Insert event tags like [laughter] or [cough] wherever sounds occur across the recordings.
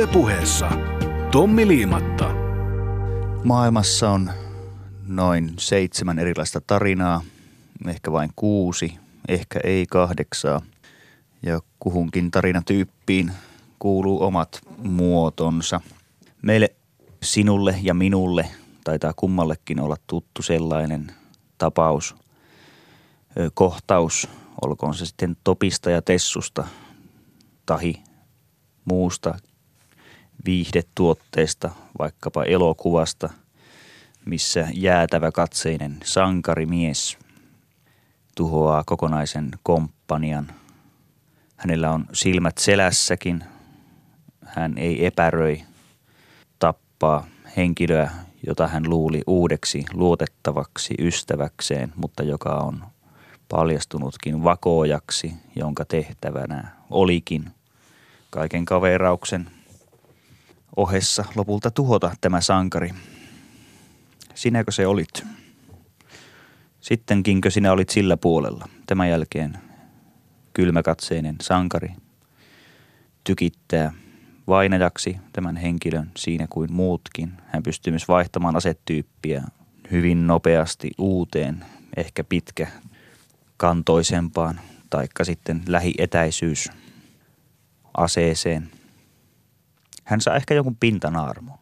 Ylepuheessa Tommi Liimatta. Maailmassa on noin seitsemän erilaista tarinaa, ehkä vain kuusi, ehkä ei kahdeksaa. Ja kuhunkin tarinatyyppiin kuuluu omat muotonsa. Meille, sinulle ja minulle taitaa kummallekin olla tuttu sellainen tapaus, kohtaus, olkoon se sitten Topista ja Tessusta tahi muusta viihdetuotteesta, vaikkapa elokuvasta, missä jäätävä katseinen sankarimies tuhoaa kokonaisen komppanian. Hänellä on silmät selässäkin. Hän ei epäröi tappaa henkilöä, jota hän luuli uudeksi luotettavaksi ystäväkseen, mutta joka on paljastunutkin vakoojaksi, jonka tehtävänä olikin kaiken kaverauksen ohessa lopulta tuhota tämä sankari. Sinäkö se olit? Sittenkinkö sinä olit sillä puolella? Tämän jälkeen kylmäkatseinen sankari tykittää vainajaksi tämän henkilön siinä kuin muutkin. Hän pystyy myös vaihtamaan asetyyppiä hyvin nopeasti uuteen, ehkä pitkä kantoisempaan, taikka sitten lähietäisyys aseeseen. Hän saa ehkä jonkun pintanaarmun.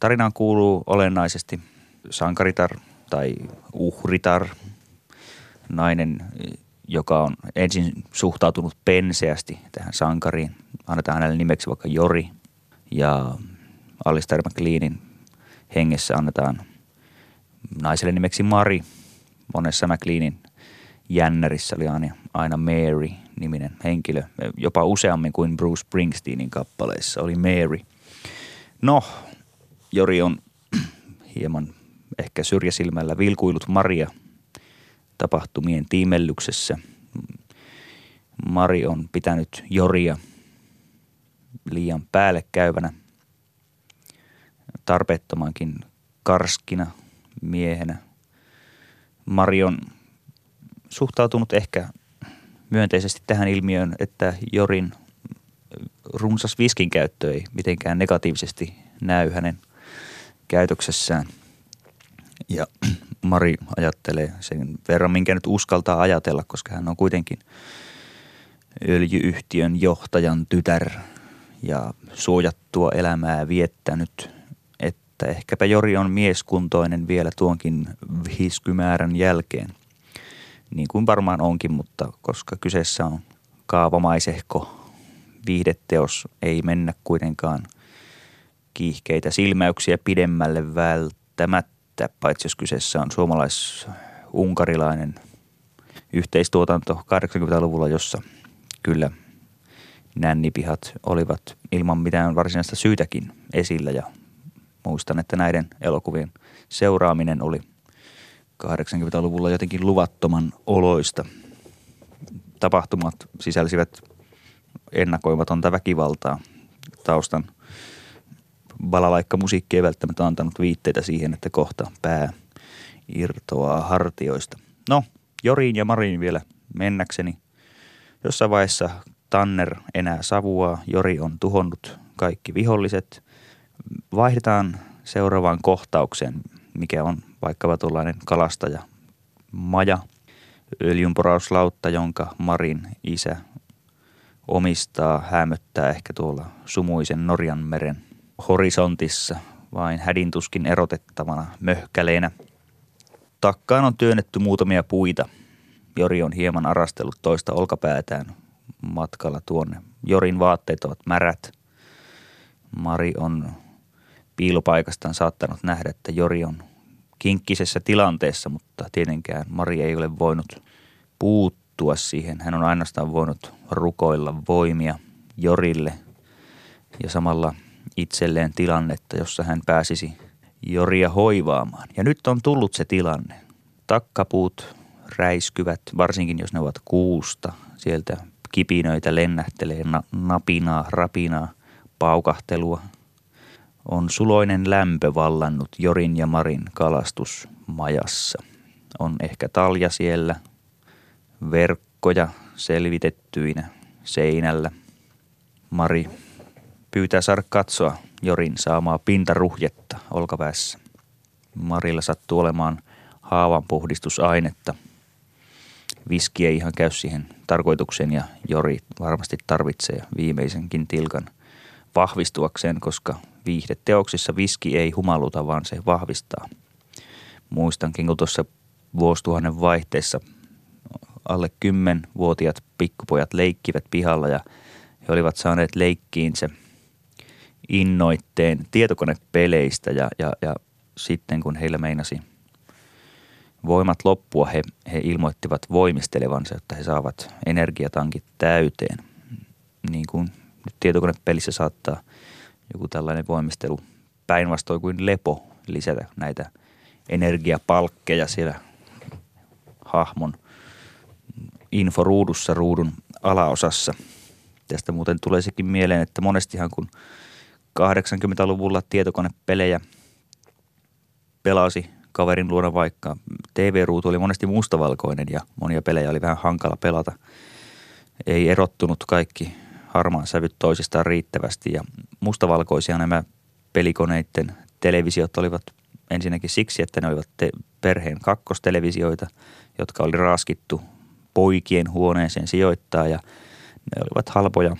Tarinaan kuuluu olennaisesti sankaritar tai uhritar, nainen, joka on ensin suhtautunut penseästi tähän sankariin. Annetaan hänelle nimeksi vaikka Jori ja Alistair McLeanin hengessä annetaan naiselle nimeksi Mari. Monessa McLeanin jännärissä oli aina, aina Mary-niminen henkilö. Jopa useammin kuin Bruce Springsteenin kappaleissa oli Mary. No, Jori on [clears throat] hieman ehkä syrjäsilmällä vilkuillut Maria tapahtumien tiimellyksessä. Mari on pitänyt Joria liian päälle käyvänä, tarpeettomankin karskina miehenä. Mari on suhtautunut ehkä myönteisesti tähän ilmiöön, että Jorin runsas viskin käyttö ei mitenkään negatiivisesti näy hänen käytöksessään. Ja [clears throat] Mari ajattelee sen verran, minkä nyt uskaltaa ajatella, koska hän on kuitenkin öljyyhtiön johtajan tytär ja suojattua elämää viettänyt, että ehkäpä Jori on mieskuntoinen vielä tuonkin hiskymäärän jälkeen – niin kuin varmaan onkin, mutta koska kyseessä on kaavamaisehko viihdeteos, ei mennä kuitenkaan kiihkeitä silmäyksiä pidemmälle välttämättä, paitsi jos kyseessä on suomalais-unkarilainen yhteistuotanto 80-luvulla, jossa kyllä nännipihat olivat ilman mitään varsinaista syytäkin esillä. Ja muistan, että näiden elokuvien seuraaminen oli – 80-luvulla jotenkin luvattoman oloista. Tapahtumat sisälsivät ennakoimatonta väkivaltaa. Taustan balalaikka musiikki ei välttämättä antanut viitteitä siihen, että kohta pää irtoaa hartioista. No, Joriin ja Mariin vielä mennäkseni. Jossain vaiheessa Tanner enää savuaa, Jori on tuhonnut kaikki viholliset. Vaihdetaan seuraavaan kohtaukseen, mikä on vaikkapa tuollainen kalastaja Maja, öljynporauslautta, jonka Marin isä omistaa, hämöttää ehkä tuolla sumuisen Norjan meren horisontissa, vain hädintuskin erotettavana möhkäleenä. Takkaan on työnnetty muutamia puita. Jori on hieman arastellut toista olkapäätään matkalla tuonne. Jorin vaatteet ovat märät. Mari on piilopaikastaan saattanut nähdä, että Jori on kinkkisessä tilanteessa, mutta tietenkään Mari ei ole voinut puuttua siihen. Hän on ainoastaan voinut rukoilla voimia Jorille ja samalla itselleen tilannetta, jossa hän pääsisi Joria hoivaamaan. Ja nyt on tullut se tilanne. Takkapuut räiskyvät, varsinkin jos ne ovat kuusta. Sieltä kipinöitä lennähtelee, na- napinaa, rapinaa, paukahtelua – on suloinen lämpö vallannut Jorin ja Marin kalastusmajassa. On ehkä talja siellä, verkkoja selvitettyinä seinällä. Mari pyytää saada katsoa Jorin saamaa pintaruhjetta olkapäässä. Marilla sattuu olemaan haavanpuhdistusainetta. Viski ei ihan käy siihen tarkoitukseen ja Jori varmasti tarvitsee viimeisenkin tilkan vahvistuakseen, koska viihdeteoksissa viski ei humaluta, vaan se vahvistaa. Muistankin, kun tuossa vuosituhannen vaihteessa alle 10-vuotiaat pikkupojat leikkivät pihalla ja he olivat saaneet leikkiinsä innoitteen tietokonepeleistä ja, ja, ja sitten kun heillä meinasi voimat loppua, he, he ilmoittivat voimistelevansa, että he saavat energiatankit täyteen. Niin kuin nyt tietokonepelissä saattaa joku tällainen voimistelu päinvastoin kuin lepo lisätä näitä energiapalkkeja siellä hahmon inforuudussa ruudun alaosassa. Tästä muuten tulee sekin mieleen, että monestihan kun 80-luvulla tietokonepelejä pelasi kaverin luona vaikka TV-ruutu oli monesti mustavalkoinen ja monia pelejä oli vähän hankala pelata. Ei erottunut kaikki harmaan sävyt toisistaan riittävästi. Ja mustavalkoisia nämä pelikoneiden televisiot olivat ensinnäkin siksi, että ne olivat te- perheen kakkostelevisioita, jotka oli raskittu poikien huoneeseen sijoittaa. Ja ne olivat halpoja,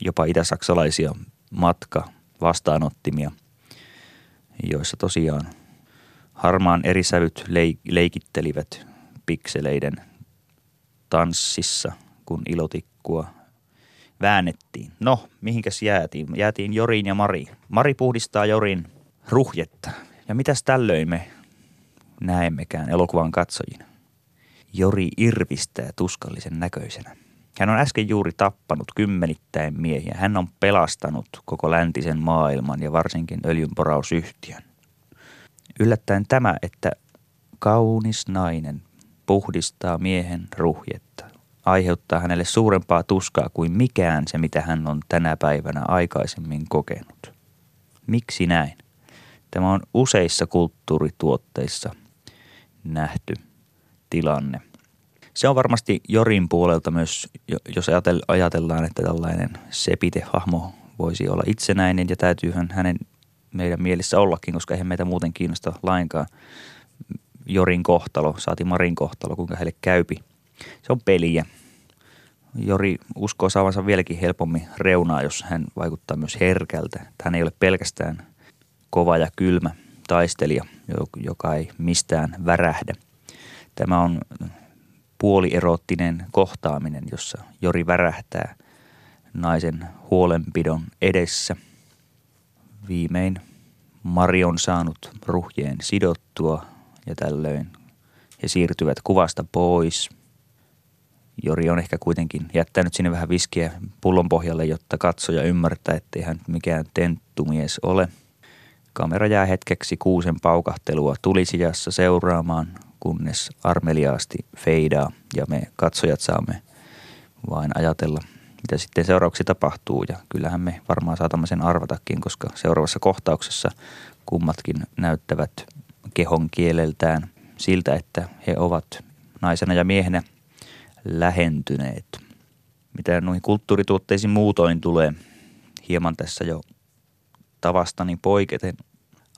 jopa itäsaksalaisia matka vastaanottimia, joissa tosiaan harmaan eri sävyt leik- leikittelivät pikseleiden tanssissa, kun ilotikkua väännettiin. No, mihinkäs jäätiin? Jäätiin Joriin ja Mari. Mari puhdistaa Jorin ruhjetta. Ja mitäs tällöin me näemmekään elokuvan katsojina? Jori irvistää tuskallisen näköisenä. Hän on äsken juuri tappanut kymmenittäin miehiä. Hän on pelastanut koko läntisen maailman ja varsinkin öljynporausyhtiön. Yllättäen tämä, että kaunis nainen puhdistaa miehen ruhjetta, aiheuttaa hänelle suurempaa tuskaa kuin mikään se, mitä hän on tänä päivänä aikaisemmin kokenut. Miksi näin? Tämä on useissa kulttuurituotteissa nähty tilanne. Se on varmasti Jorin puolelta myös, jos ajatellaan, että tällainen sepite-hahmo voisi olla itsenäinen ja täytyyhän hänen meidän mielissä ollakin, koska eihän meitä muuten kiinnosta lainkaan Jorin kohtalo, saati Marin kohtalo, kuinka heille käypi. Se on peliä. Jori uskoo saavansa vieläkin helpommin reunaa, jos hän vaikuttaa myös herkältä. Hän ei ole pelkästään kova ja kylmä taistelija, joka ei mistään värähdä. Tämä on puolierottinen kohtaaminen, jossa Jori värähtää naisen huolenpidon edessä. Viimein Mari on saanut ruhjeen sidottua ja tällöin he siirtyvät kuvasta pois. Jori on ehkä kuitenkin jättänyt sinne vähän viskiä pullon pohjalle, jotta katsoja ymmärtää, ettei hän mikään tenttumies ole. Kamera jää hetkeksi kuusen paukahtelua tulisijassa seuraamaan kunnes armeliaasti feidaa ja me katsojat saamme vain ajatella, mitä sitten seuraavaksi tapahtuu. Ja kyllähän me varmaan saatamme sen arvatakin, koska seuraavassa kohtauksessa kummatkin näyttävät kehon kieleltään siltä, että he ovat naisena ja miehenä lähentyneet. Mitä noihin kulttuurituotteisiin muutoin tulee, hieman tässä jo tavastani poiketen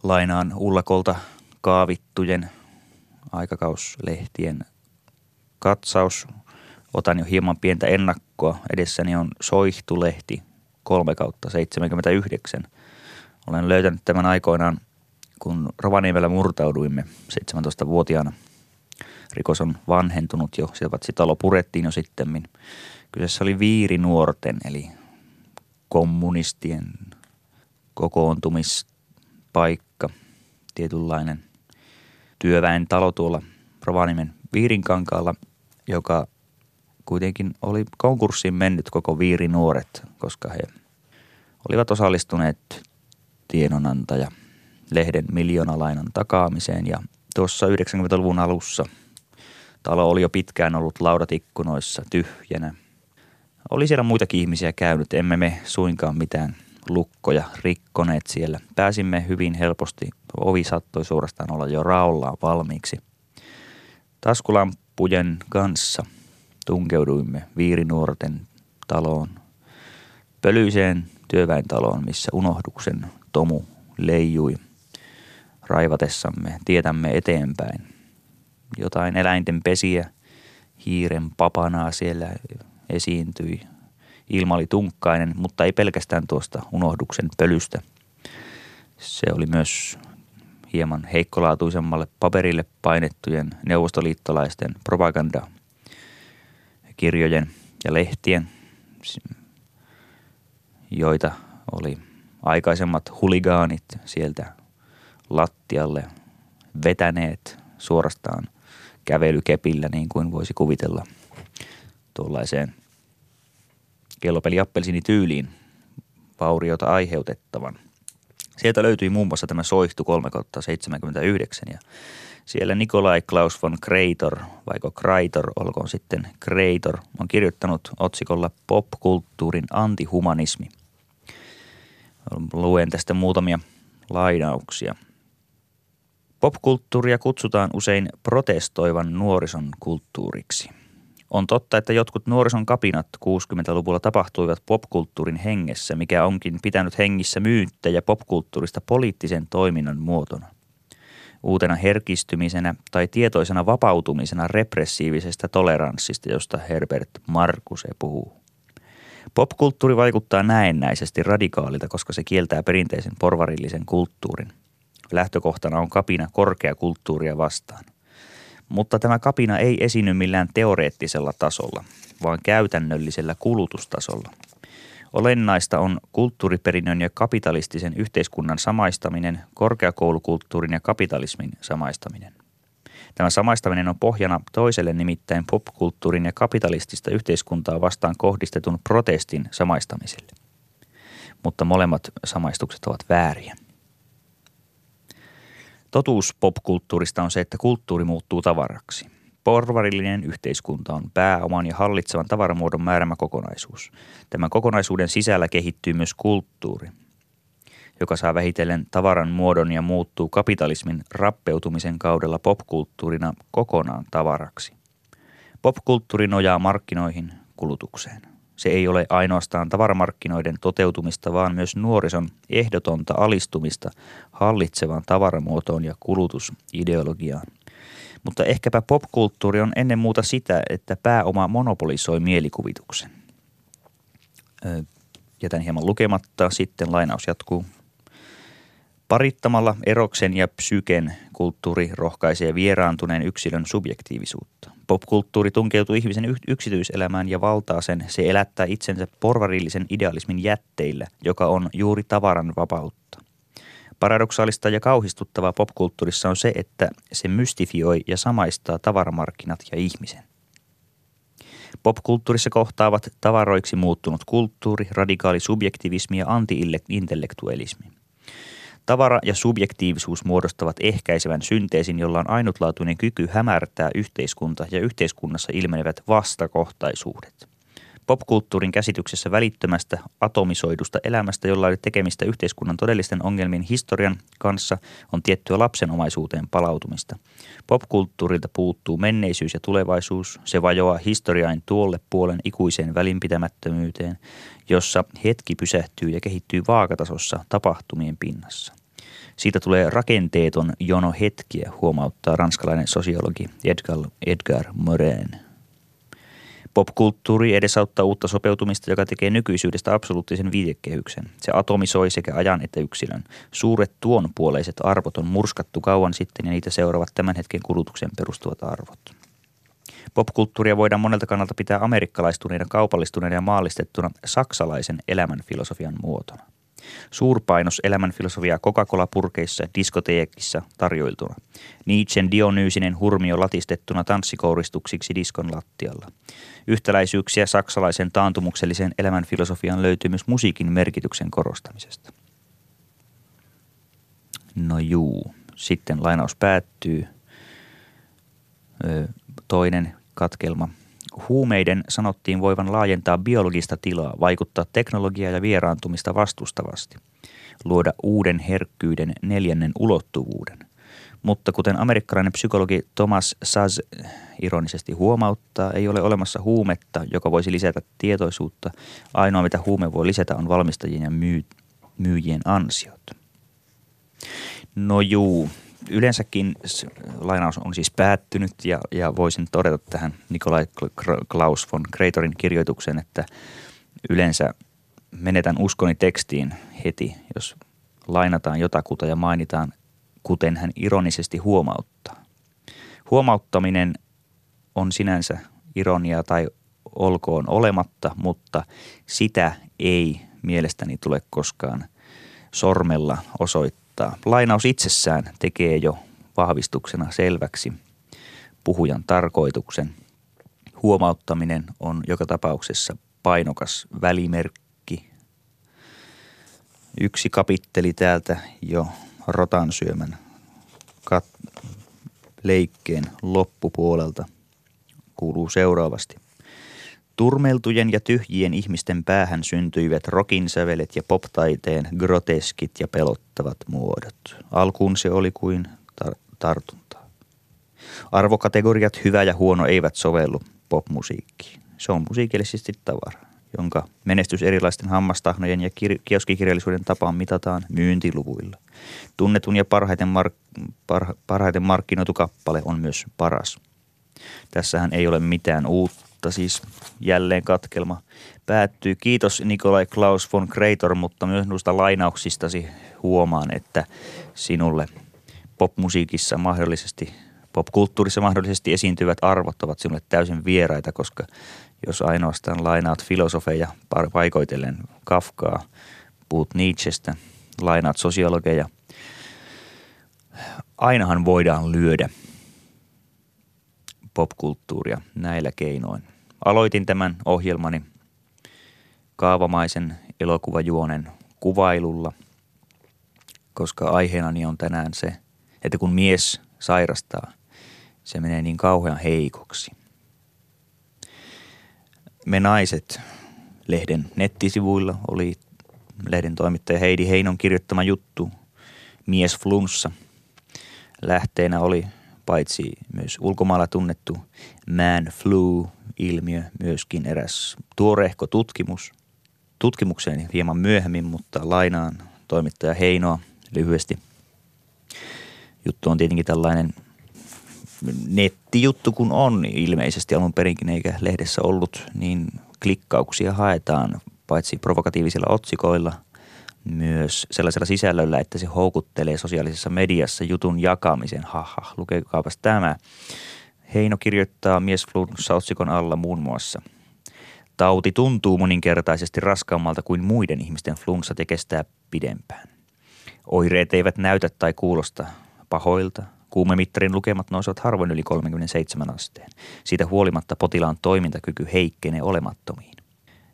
lainaan Ullakolta kaavittujen aikakauslehtien katsaus. Otan jo hieman pientä ennakkoa. Edessäni on Soihtulehti 3 kautta 79. Olen löytänyt tämän aikoinaan, kun Rovaniemellä murtauduimme 17-vuotiaana. Rikos on vanhentunut jo, se talo purettiin jo sittemmin. Kyseessä oli viirinuorten eli kommunistien kokoontumispaikka, tietynlainen työväen talo tuolla Rovaniemen Viirinkankaalla, joka kuitenkin oli konkurssiin mennyt koko viirinuoret, koska he olivat osallistuneet tiedonantaja lehden miljoonalainan takaamiseen. Ja tuossa 90-luvun alussa talo oli jo pitkään ollut laudatikkunoissa tyhjänä. Oli siellä muitakin ihmisiä käynyt, emme me suinkaan mitään lukkoja rikkoneet siellä. Pääsimme hyvin helposti, ovi sattoi suorastaan olla jo raollaan valmiiksi. Taskulampujen kanssa tunkeuduimme viirinuorten taloon. Pölyiseen työväentaloon, missä unohduksen tomu leijui raivatessamme tietämme eteenpäin. Jotain eläinten pesiä, hiiren papanaa siellä esiintyi. Ilma oli tunkkainen, mutta ei pelkästään tuosta unohduksen pölystä. Se oli myös hieman heikkolaatuisemmalle paperille painettujen neuvostoliittolaisten propaganda kirjojen ja lehtien, joita oli aikaisemmat huligaanit sieltä lattialle vetäneet suorastaan kävelykepillä, niin kuin voisi kuvitella tuollaiseen kellopeli tyyliin vauriota aiheutettavan. Sieltä löytyi muun muassa tämä Soihtu 379 ja siellä Nikolai Klaus von Kreitor, vaiko Kreitor, olkoon sitten Kreitor, on kirjoittanut otsikolla Popkulttuurin antihumanismi. Luen tästä muutamia lainauksia. Popkulttuuria kutsutaan usein protestoivan nuorison kulttuuriksi. On totta, että jotkut nuorison kapinat 60-luvulla tapahtuivat popkulttuurin hengessä, mikä onkin pitänyt hengissä myyttejä popkulttuurista poliittisen toiminnan muotona – uutena herkistymisenä tai tietoisena vapautumisena repressiivisestä toleranssista, josta Herbert Markuse puhuu. Popkulttuuri vaikuttaa näennäisesti radikaalilta, koska se kieltää perinteisen porvarillisen kulttuurin. Lähtökohtana on kapina korkeakulttuuria vastaan. Mutta tämä kapina ei esiinny millään teoreettisella tasolla, vaan käytännöllisellä kulutustasolla – Olennaista on kulttuuriperinnön ja kapitalistisen yhteiskunnan samaistaminen, korkeakoulukulttuurin ja kapitalismin samaistaminen. Tämä samaistaminen on pohjana toiselle nimittäin popkulttuurin ja kapitalistista yhteiskuntaa vastaan kohdistetun protestin samaistamiselle. Mutta molemmat samaistukset ovat vääriä. Totuus popkulttuurista on se, että kulttuuri muuttuu tavaraksi – Porvarillinen yhteiskunta on pääoman ja hallitsevan tavaramuodon määrämä kokonaisuus. Tämän kokonaisuuden sisällä kehittyy myös kulttuuri, joka saa vähitellen tavaran muodon ja muuttuu kapitalismin rappeutumisen kaudella popkulttuurina kokonaan tavaraksi. Popkulttuuri nojaa markkinoihin, kulutukseen. Se ei ole ainoastaan tavaramarkkinoiden toteutumista, vaan myös nuorison ehdotonta alistumista hallitsevaan tavaramuotoon ja kulutusideologiaan – mutta ehkäpä popkulttuuri on ennen muuta sitä, että pääoma monopolisoi mielikuvituksen. Jätän hieman lukematta, sitten lainaus jatkuu. Parittamalla eroksen ja psyken kulttuuri rohkaisee vieraantuneen yksilön subjektiivisuutta. Popkulttuuri tunkeutuu ihmisen yksityiselämään ja valtaa sen. Se elättää itsensä porvarillisen idealismin jätteillä, joka on juuri tavaran vapautta. Paradoksaalista ja kauhistuttavaa popkulttuurissa on se, että se mystifioi ja samaistaa tavaramarkkinat ja ihmisen. Popkulttuurissa kohtaavat tavaroiksi muuttunut kulttuuri, radikaali subjektivismi ja anti-intellektuelismi. Tavara ja subjektiivisuus muodostavat ehkäisevän synteesin, jolla on ainutlaatuinen kyky hämärtää yhteiskunta ja yhteiskunnassa ilmenevät vastakohtaisuudet popkulttuurin käsityksessä välittömästä atomisoidusta elämästä, jolla ei tekemistä yhteiskunnan todellisten ongelmien historian kanssa, on tiettyä lapsenomaisuuteen palautumista. Popkulttuurilta puuttuu menneisyys ja tulevaisuus. Se vajoaa historiain tuolle puolen ikuiseen välinpitämättömyyteen, jossa hetki pysähtyy ja kehittyy vaakatasossa tapahtumien pinnassa. Siitä tulee rakenteeton jono hetkiä, huomauttaa ranskalainen sosiologi Edgar, Edgar Morin. Popkulttuuri edesauttaa uutta sopeutumista, joka tekee nykyisyydestä absoluuttisen viitekehyksen. Se atomisoi sekä ajan että yksilön. Suuret tuonpuoleiset arvot on murskattu kauan sitten ja niitä seuraavat tämän hetken kulutuksen perustuvat arvot. Popkulttuuria voidaan monelta kannalta pitää amerikkalaistuneena, kaupallistuneena ja maallistettuna saksalaisen elämän filosofian muotona. Suurpainos elämänfilosofiaa Coca-Cola-purkeissa diskoteekissa tarjoiltuna. Nietzschen Dionyysinen hurmio latistettuna tanssikouristuksiksi diskon lattialla. Yhtäläisyyksiä saksalaisen taantumuksellisen elämänfilosofian löytyy myös musiikin merkityksen korostamisesta. No juu, sitten lainaus päättyy. Toinen katkelma – Huumeiden sanottiin voivan laajentaa biologista tilaa, vaikuttaa teknologiaa ja vieraantumista vastustavasti, luoda uuden herkkyyden neljännen ulottuvuuden. Mutta kuten amerikkalainen psykologi Thomas Saz ironisesti huomauttaa, ei ole olemassa huumetta, joka voisi lisätä tietoisuutta. Ainoa, mitä huume voi lisätä, on valmistajien ja myy- myyjien ansiot. No juu, yleensäkin lainaus on siis päättynyt ja, ja voisin todeta tähän Nikolai Klaus von Kreitorin kirjoituksen, että yleensä menetän uskoni tekstiin heti, jos lainataan jotakuta ja mainitaan, kuten hän ironisesti huomauttaa. Huomauttaminen on sinänsä ironia tai olkoon olematta, mutta sitä ei mielestäni tule koskaan sormella osoittaa. Lainaus itsessään tekee jo vahvistuksena selväksi puhujan tarkoituksen. Huomauttaminen on joka tapauksessa painokas välimerkki. Yksi kapitteli täältä jo rotan syömän kat- leikkeen loppupuolelta kuuluu seuraavasti. Turmeltujen ja tyhjien ihmisten päähän syntyivät rokin sävelet ja poptaiteen groteskit ja pelottavat muodot. Alkuun se oli kuin tar- tartunta. Arvokategoriat hyvä ja huono eivät sovellu popmusiikkiin. Se on musiikillisesti tavara, jonka menestys erilaisten hammastahnojen ja kir- kioskikirjallisuuden tapaan mitataan myyntiluvuilla. Tunnetun ja parhaiten, mark- parha- parhaiten markkinoitu kappale on myös paras. Tässähän ei ole mitään uutta, siis jälleen katkelma päättyy. Kiitos Nikolai Klaus von Kreitor, mutta myös noista lainauksistasi huomaan, että sinulle popmusiikissa mahdollisesti, popkulttuurissa mahdollisesti esiintyvät arvot ovat sinulle täysin vieraita, koska jos ainoastaan lainaat filosofeja paikoitellen Kafkaa, puhut Nietzschestä, lainaat sosiologeja, ainahan voidaan lyödä popkulttuuria näillä keinoin. Aloitin tämän ohjelmani kaavamaisen elokuvajuonen kuvailulla, koska aiheenani on tänään se, että kun mies sairastaa, se menee niin kauhean heikoksi. Me naiset lehden nettisivuilla oli lehden toimittaja Heidi Heinon kirjoittama juttu Mies flunssa. Lähteenä oli paitsi myös ulkomailla tunnettu man flu-ilmiö, myöskin eräs tuorehko tutkimus. Tutkimukseen hieman myöhemmin, mutta lainaan toimittaja Heinoa lyhyesti. Juttu on tietenkin tällainen nettijuttu kun on ilmeisesti alun perinkin eikä lehdessä ollut, niin klikkauksia haetaan paitsi provokatiivisilla otsikoilla – myös sellaisella sisällöllä, että se houkuttelee sosiaalisessa mediassa jutun jakamisen. Haha, lukekaapas tämä. Heino kirjoittaa miesflunssa otsikon alla muun muassa. Tauti tuntuu moninkertaisesti raskaammalta kuin muiden ihmisten flunssat ja kestää pidempään. Oireet eivät näytä tai kuulosta pahoilta. Kuumemittarin lukemat nousevat harvoin yli 37 asteen. Siitä huolimatta potilaan toimintakyky heikkenee olemattomiin.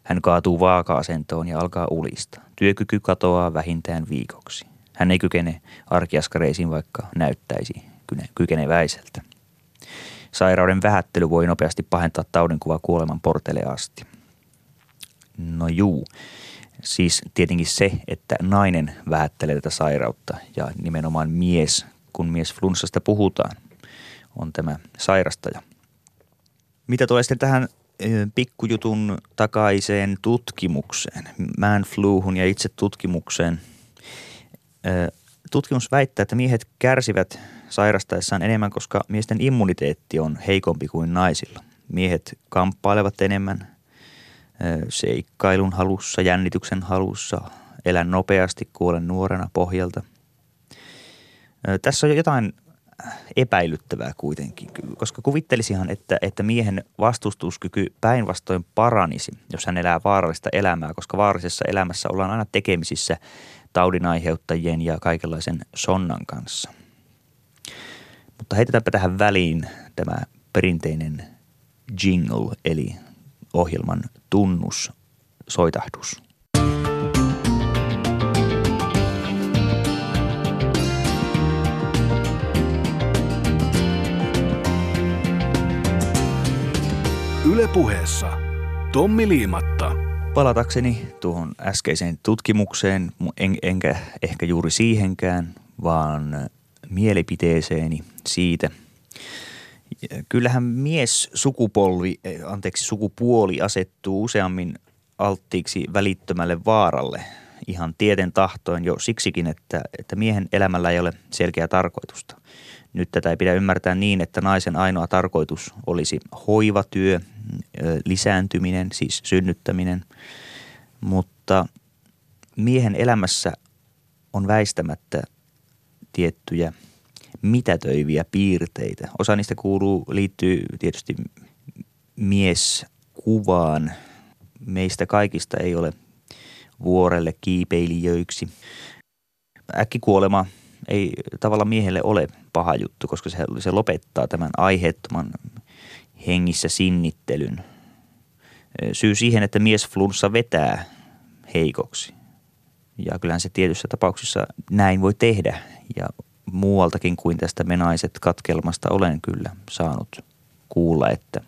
Hän kaatuu vaaka-asentoon ja alkaa ulista. Työkyky katoaa vähintään viikoksi. Hän ei kykene arkiaskareisiin, vaikka näyttäisi kykeneväiseltä. Sairauden vähättely voi nopeasti pahentaa taudinkuvaa kuoleman portele asti. No juu, siis tietenkin se, että nainen vähättelee tätä sairautta ja nimenomaan mies, kun mies flunssasta puhutaan, on tämä sairastaja. Mitä tulee sitten tähän pikkujutun takaiseen tutkimukseen, man fluhun ja itse tutkimukseen. Tutkimus väittää, että miehet kärsivät sairastaessaan enemmän, koska miesten immuniteetti on heikompi kuin naisilla. Miehet kamppailevat enemmän seikkailun halussa, jännityksen halussa, elän nopeasti, kuolen nuorena pohjalta. Tässä on jotain epäilyttävää kuitenkin, koska kuvittelisihan, että, että miehen vastustuskyky päinvastoin paranisi, jos hän elää vaarallista elämää, koska vaarallisessa elämässä ollaan aina tekemisissä taudinaiheuttajien ja kaikenlaisen sonnan kanssa. Mutta heitetäänpä tähän väliin tämä perinteinen jingle, eli ohjelman tunnus, soitahdus. Ylepuheessa Tommi Liimatta. Palatakseni tuohon äskeiseen tutkimukseen, en, enkä ehkä juuri siihenkään, vaan mielipiteeseeni siitä. Kyllähän mies sukupolvi, anteeksi sukupuoli asettuu useammin alttiiksi välittömälle vaaralle ihan tieten tahtoin jo siksikin, että, että miehen elämällä ei ole selkeää tarkoitusta. Nyt tätä ei pidä ymmärtää niin, että naisen ainoa tarkoitus olisi hoivatyö, lisääntyminen, siis synnyttäminen, mutta miehen elämässä on väistämättä tiettyjä mitätöiviä piirteitä. Osa niistä kuuluu, liittyy tietysti mieskuvaan. Meistä kaikista ei ole vuorelle kiipeilijöiksi. Äkkikuolema ei tavallaan miehelle ole paha juttu, koska se, se lopettaa tämän aiheettoman hengissä sinnittelyn. Syy siihen, että mies flunssa vetää heikoksi. Ja kyllähän se tietyissä tapauksissa näin voi tehdä. Ja muualtakin kuin tästä menaiset katkelmasta olen kyllä saanut kuulla, että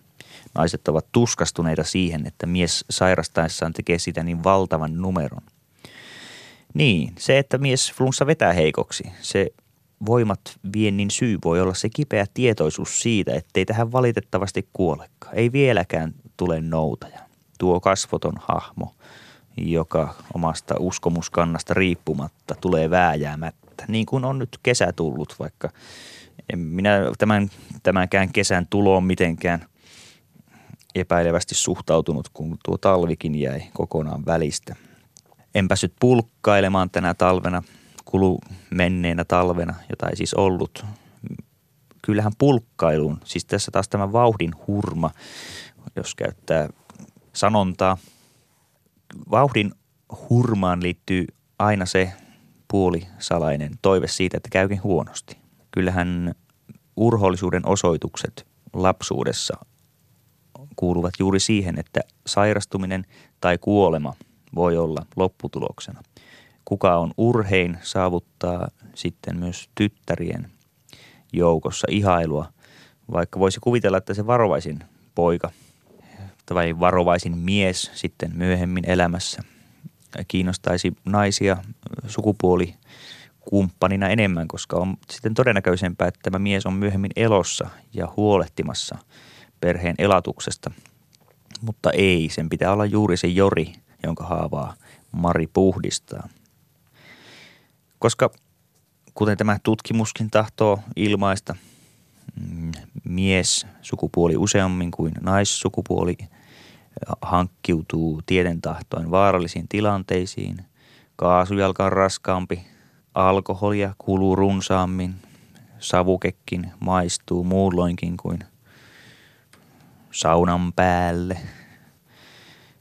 naiset ovat tuskastuneita siihen, että mies sairastaessaan tekee sitä niin valtavan numeron. Niin, se, että mies flunssa vetää heikoksi, se voimat viennin syy voi olla se kipeä tietoisuus siitä, ettei tähän valitettavasti kuolekaan. Ei vieläkään tule noutaja. Tuo kasvoton hahmo, joka omasta uskomuskannasta riippumatta tulee vääjäämättä. Niin kuin on nyt kesä tullut, vaikka en minä tämän, tämänkään kesän tuloon mitenkään epäilevästi suhtautunut, kun tuo talvikin jäi kokonaan välistä. En päässyt pulkkailemaan tänä talvena, kulu menneenä talvena, jota ei siis ollut. Kyllähän pulkkailuun, siis tässä taas tämä vauhdin hurma, jos käyttää sanontaa. Vauhdin hurmaan liittyy aina se puolisalainen toive siitä, että käykin huonosti. Kyllähän urhollisuuden osoitukset lapsuudessa kuuluvat juuri siihen, että sairastuminen tai kuolema voi olla lopputuloksena. Kuka on urhein saavuttaa sitten myös tyttärien joukossa ihailua, vaikka voisi kuvitella, että se varovaisin poika tai varovaisin mies sitten myöhemmin elämässä kiinnostaisi naisia sukupuoli kumppanina enemmän, koska on sitten todennäköisempää, että tämä mies on myöhemmin elossa ja huolehtimassa perheen elatuksesta. Mutta ei, sen pitää olla juuri se Jori, jonka haavaa Mari puhdistaa. Koska kuten tämä tutkimuskin tahtoo ilmaista, mm, mies sukupuoli useammin kuin naissukupuoli hankkiutuu tieden tahtoin vaarallisiin tilanteisiin. Kaasujalka on raskaampi, alkoholia kuluu runsaammin, savukekin maistuu muulloinkin kuin saunan päälle.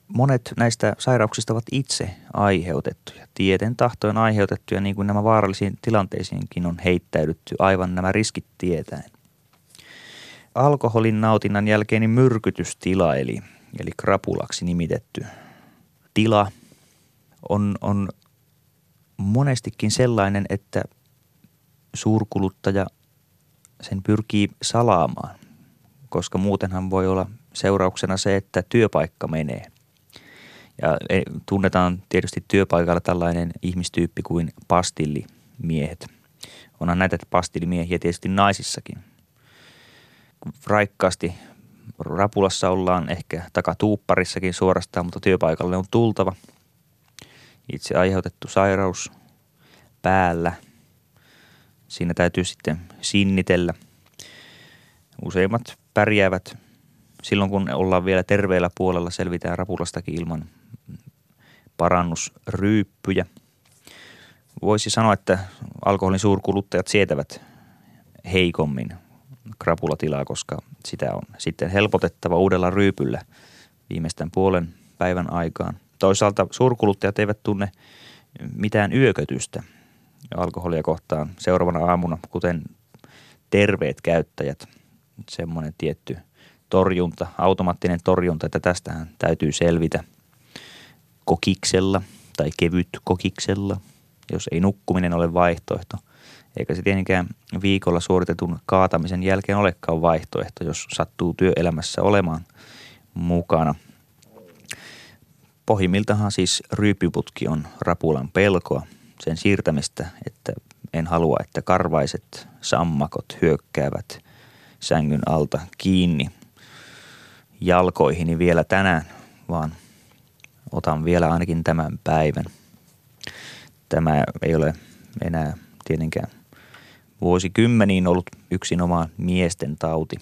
Monet näistä sairauksista ovat itse aiheutettuja, tieten tahtoin aiheutettuja, niin kuin nämä vaarallisiin tilanteisiinkin on heittäydytty aivan nämä riskit tietäen. Alkoholin nautinnan jälkeinen myrkytystila, eli, eli krapulaksi nimitetty tila, on, on monestikin sellainen, että suurkuluttaja sen pyrkii salaamaan – koska muutenhan voi olla seurauksena se, että työpaikka menee. Ja e, tunnetaan tietysti työpaikalla tällainen ihmistyyppi kuin pastillimiehet. Onhan näitä pastillimiehiä tietysti naisissakin. Raikkaasti rapulassa ollaan ehkä takatuupparissakin suorastaan, mutta työpaikalle on tultava. Itse aiheutettu sairaus päällä. Siinä täytyy sitten sinnitellä. Useimmat pärjäävät silloin, kun ollaan vielä terveellä puolella, selvitään rapulastakin ilman parannusryyppyjä. Voisi sanoa, että alkoholin suurkuluttajat sietävät heikommin krapulatilaa, koska sitä on sitten helpotettava uudella ryypyllä viimeistään puolen päivän aikaan. Toisaalta suurkuluttajat eivät tunne mitään yökötystä alkoholia kohtaan seuraavana aamuna, kuten terveet käyttäjät – semmoinen tietty torjunta, automaattinen torjunta, että tästähän täytyy selvitä kokiksella tai kevyt kokiksella, jos ei nukkuminen ole vaihtoehto. Eikä se tietenkään viikolla suoritetun kaatamisen jälkeen olekaan vaihtoehto, jos sattuu työelämässä olemaan mukana. Pohjimmiltahan siis ryyppiputki on rapulan pelkoa, sen siirtämistä, että En halua, että karvaiset sammakot hyökkäävät sängyn alta kiinni jalkoihini vielä tänään, vaan otan vielä ainakin tämän päivän. Tämä ei ole enää tietenkään vuosikymmeniin ollut yksinomaan miesten tauti.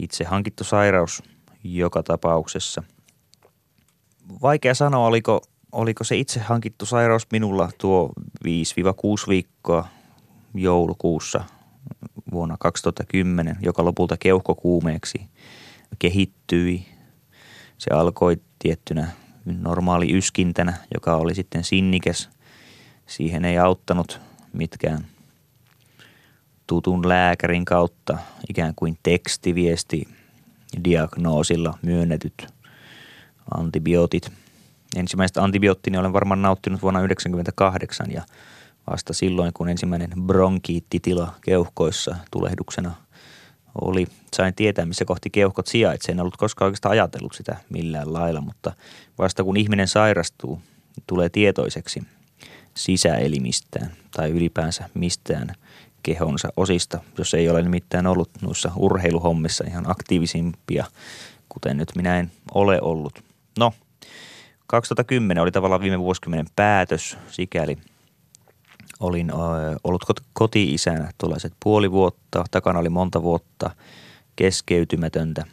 Itse hankittu sairaus joka tapauksessa. Vaikea sanoa, oliko, oliko se itse hankittu sairaus minulla tuo 5-6 viikkoa joulukuussa vuonna 2010, joka lopulta keuhkokuumeeksi kehittyi. Se alkoi tiettynä normaali yskintänä, joka oli sitten sinnikäs. Siihen ei auttanut mitkään tutun lääkärin kautta ikään kuin tekstiviesti diagnoosilla myönnetyt antibiootit. Ensimmäistä antibioottini olen varmaan nauttinut vuonna 1998 ja vasta silloin, kun ensimmäinen bronkiittitila keuhkoissa tulehduksena oli, sain tietää, missä kohti keuhkot sijaitsee. En ollut koskaan oikeastaan ajatellut sitä millään lailla, mutta vasta kun ihminen sairastuu, tulee tietoiseksi sisäelimistään tai ylipäänsä mistään kehonsa osista, jos ei ole nimittäin ollut noissa urheiluhommissa ihan aktiivisimpia, kuten nyt minä en ole ollut. No, 2010 oli tavallaan viime vuosikymmenen päätös, sikäli olin ollut koti-isänä tuollaiset puoli vuotta, takana oli monta vuotta keskeytymätöntä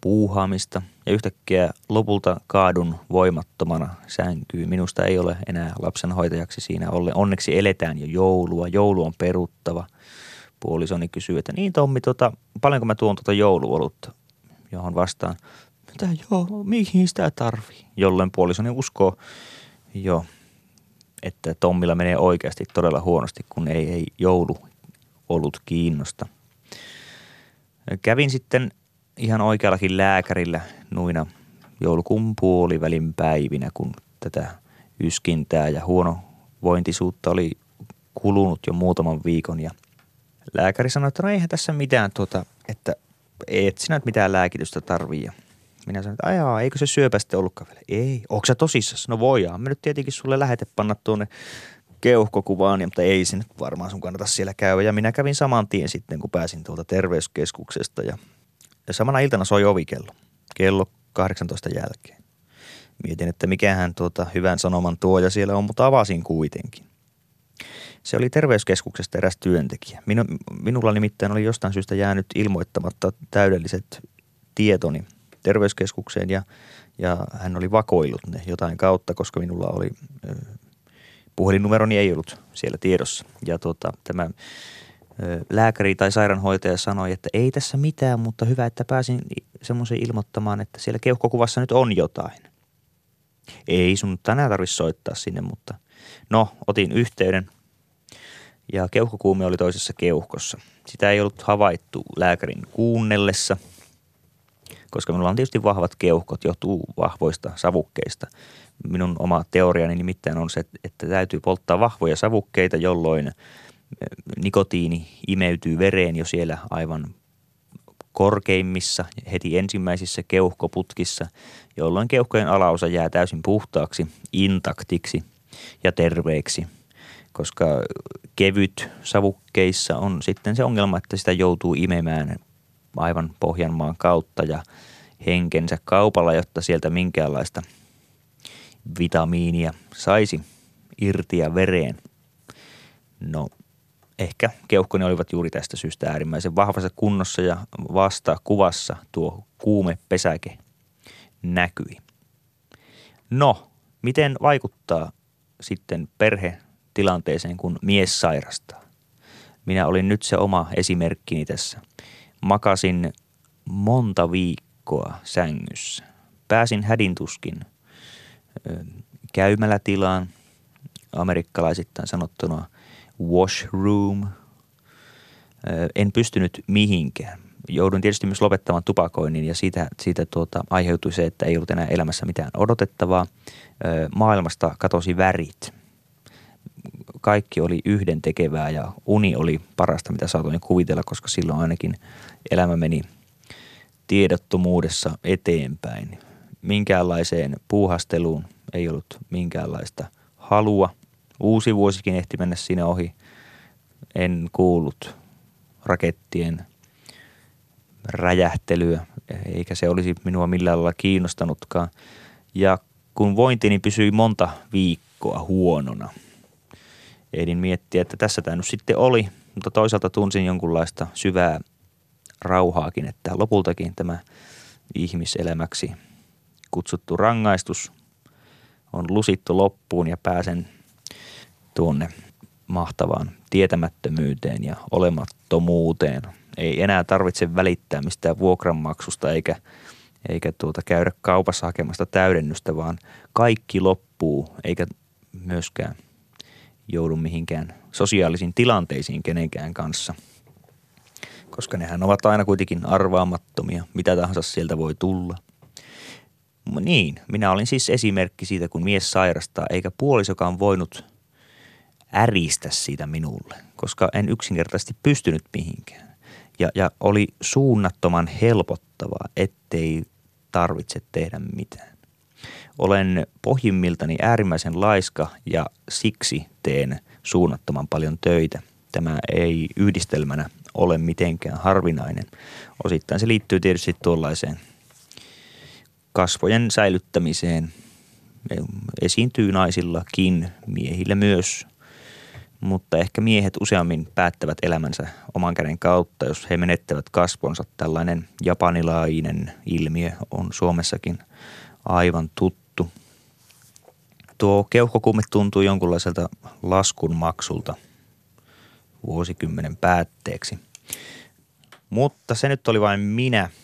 puuhaamista ja yhtäkkiä lopulta kaadun voimattomana sänkyy. Minusta ei ole enää lapsenhoitajaksi siinä ollen. Onneksi eletään jo joulua. Joulu on peruttava. Puolisoni kysyy, että niin Tommi, tota, paljonko mä tuon tuota jouluolutta? Johon vastaan, mitä joo, mihin sitä tarvii? Jolloin puolisoni uskoo, joo, että Tommilla menee oikeasti todella huonosti, kun ei, ei joulu ollut kiinnosta. Kävin sitten ihan oikeallakin lääkärillä nuina joulukuun puolivälin päivinä, kun tätä yskintää ja huonovointisuutta oli kulunut jo muutaman viikon ja lääkäri sanoi, että no eihän tässä mitään tuota, että et sinä mitään lääkitystä tarvii. Minä sanoin, että ajaa, eikö se syöpästä ollutkaan vielä? Ei, onko sä tosissas? No voidaan. Me nyt tietenkin sulle lähete panna tuonne keuhkokuvaan, mutta ei se nyt varmaan sun kannata siellä käydä. Ja minä kävin saman tien sitten, kun pääsin tuolta terveyskeskuksesta ja ja samana iltana soi ovikello, kello 18 jälkeen. Mietin, että mikähän tuota hyvän sanoman tuoja siellä on, mutta avasin kuitenkin. Se oli terveyskeskuksesta eräs työntekijä. Minu, minulla nimittäin oli jostain syystä jäänyt ilmoittamatta täydelliset tietoni terveyskeskukseen ja, ja hän oli vakoillut ne jotain kautta, koska minulla oli puhelinnumeroni ei ollut siellä tiedossa. Ja tuota, tämä lääkäri tai sairaanhoitaja sanoi, että ei tässä mitään, mutta hyvä, että pääsin semmoisen ilmoittamaan, että siellä keuhkokuvassa nyt on jotain. Ei sun tänään tarvitse soittaa sinne, mutta no, otin yhteyden ja keuhkokuume oli toisessa keuhkossa. Sitä ei ollut havaittu lääkärin kuunnellessa, koska minulla on tietysti vahvat keuhkot, johtuu vahvoista savukkeista. Minun oma teoriani nimittäin on se, että täytyy polttaa vahvoja savukkeita, jolloin – nikotiini imeytyy vereen jo siellä aivan korkeimmissa, heti ensimmäisissä keuhkoputkissa, jolloin keuhkojen alaosa jää täysin puhtaaksi, intaktiksi ja terveeksi, koska kevyt savukkeissa on sitten se ongelma, että sitä joutuu imemään aivan Pohjanmaan kautta ja henkensä kaupalla, jotta sieltä minkäänlaista vitamiinia saisi irti ja vereen. No ehkä keuhkoni olivat juuri tästä syystä äärimmäisen vahvassa kunnossa ja vasta kuvassa tuo kuume pesäke näkyi. No, miten vaikuttaa sitten perhe tilanteeseen, kun mies sairastaa? Minä olin nyt se oma esimerkkini tässä. Makasin monta viikkoa sängyssä. Pääsin hädintuskin käymälätilaan, amerikkalaisittain sanottuna washroom. En pystynyt mihinkään. Joudun tietysti myös lopettamaan tupakoinnin ja siitä, siitä tuota, aiheutui se, että ei ollut enää elämässä mitään odotettavaa. Maailmasta katosi värit. Kaikki oli yhden tekevää ja uni oli parasta, mitä saatoin kuvitella, koska silloin ainakin elämä meni tiedottomuudessa eteenpäin. Minkäänlaiseen puuhasteluun ei ollut minkäänlaista halua – Uusi vuosikin ehti mennä siinä ohi. En kuullut rakettien räjähtelyä, eikä se olisi minua millään lailla kiinnostanutkaan. Ja kun vointini pysyi monta viikkoa huonona, ehdin miettiä, että tässä tämä nyt sitten oli, mutta toisaalta tunsin jonkunlaista syvää rauhaakin, että lopultakin tämä ihmiselämäksi kutsuttu rangaistus on lusittu loppuun ja pääsen tuonne mahtavaan tietämättömyyteen ja olemattomuuteen. Ei enää tarvitse välittää mistään vuokranmaksusta eikä, eikä tuota käydä kaupassa hakemasta täydennystä, vaan kaikki loppuu eikä myöskään joudu mihinkään sosiaalisiin tilanteisiin kenenkään kanssa. Koska nehän ovat aina kuitenkin arvaamattomia, mitä tahansa sieltä voi tulla – niin, minä olin siis esimerkki siitä, kun mies sairastaa, eikä puolisokaan voinut äristä siitä minulle, koska en yksinkertaisesti pystynyt mihinkään. Ja, ja oli suunnattoman helpottavaa, ettei tarvitse tehdä mitään. Olen pohjimmiltani äärimmäisen laiska ja siksi teen suunnattoman paljon töitä. Tämä ei yhdistelmänä ole mitenkään harvinainen. Osittain se liittyy tietysti tuollaiseen – kasvojen säilyttämiseen. Esiintyy naisillakin, miehillä myös, mutta ehkä miehet useammin päättävät elämänsä oman käden kautta, jos he menettävät kasvonsa. Tällainen japanilainen ilmiö on Suomessakin aivan tuttu. Tuo keuhkokumme tuntuu jonkunlaiselta laskunmaksulta vuosikymmenen päätteeksi. Mutta se nyt oli vain minä –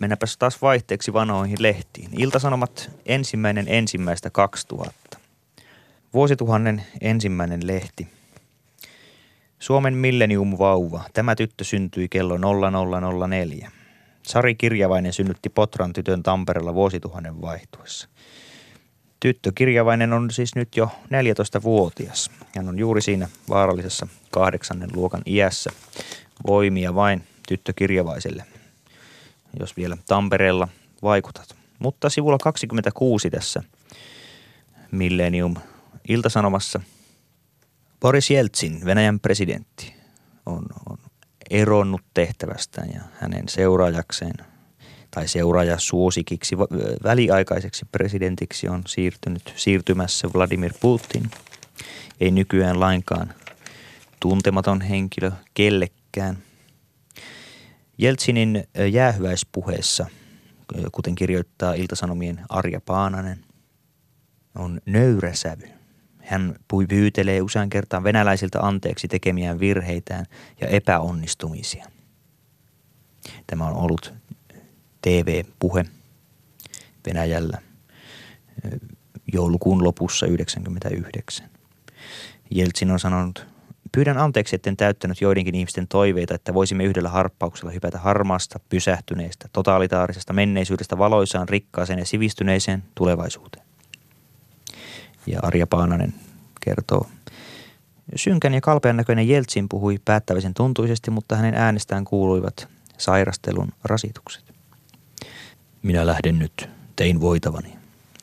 Mennäpäs taas vaihteeksi vanhoihin lehtiin. Iltasanomat ensimmäinen ensimmäistä 2000. Vuosituhannen ensimmäinen lehti. Suomen Millennium-vauva. Tämä tyttö syntyi kello 0004. Sari Kirjavainen synnytti Potran tytön Tampereella vuosituhannen vaihtuessa. Tyttö Kirjavainen on siis nyt jo 14-vuotias. Hän on juuri siinä vaarallisessa kahdeksannen luokan iässä. Voimia vain tyttö Kirjavaiselle – jos vielä Tampereella vaikutat. Mutta sivulla 26 tässä Millennium Iltasanomassa Boris Jeltsin, Venäjän presidentti, on, on eronnut tehtävästään ja hänen seuraajakseen tai seuraaja suosikiksi väliaikaiseksi presidentiksi on siirtynyt siirtymässä Vladimir Putin. Ei nykyään lainkaan tuntematon henkilö kellekään. Jeltsinin jäähyväispuheessa, kuten kirjoittaa Iltasanomien Arja Paananen, on nöyrä sävy. Hän pyytelee usean kertaan venäläisiltä anteeksi tekemiään virheitään ja epäonnistumisia. Tämä on ollut TV-puhe Venäjällä joulukuun lopussa 1999. Jeltsin on sanonut, Pyydän anteeksi, etten täyttänyt joidenkin ihmisten toiveita, että voisimme yhdellä harppauksella hypätä harmaasta, pysähtyneestä, totalitaarisesta menneisyydestä valoisaan, rikkaaseen ja sivistyneeseen tulevaisuuteen. Ja Arja Paananen kertoo. Synkän ja kalpean näköinen Jeltsin puhui päättäväisen tuntuisesti, mutta hänen äänestään kuuluivat sairastelun rasitukset. Minä lähden nyt, tein voitavani.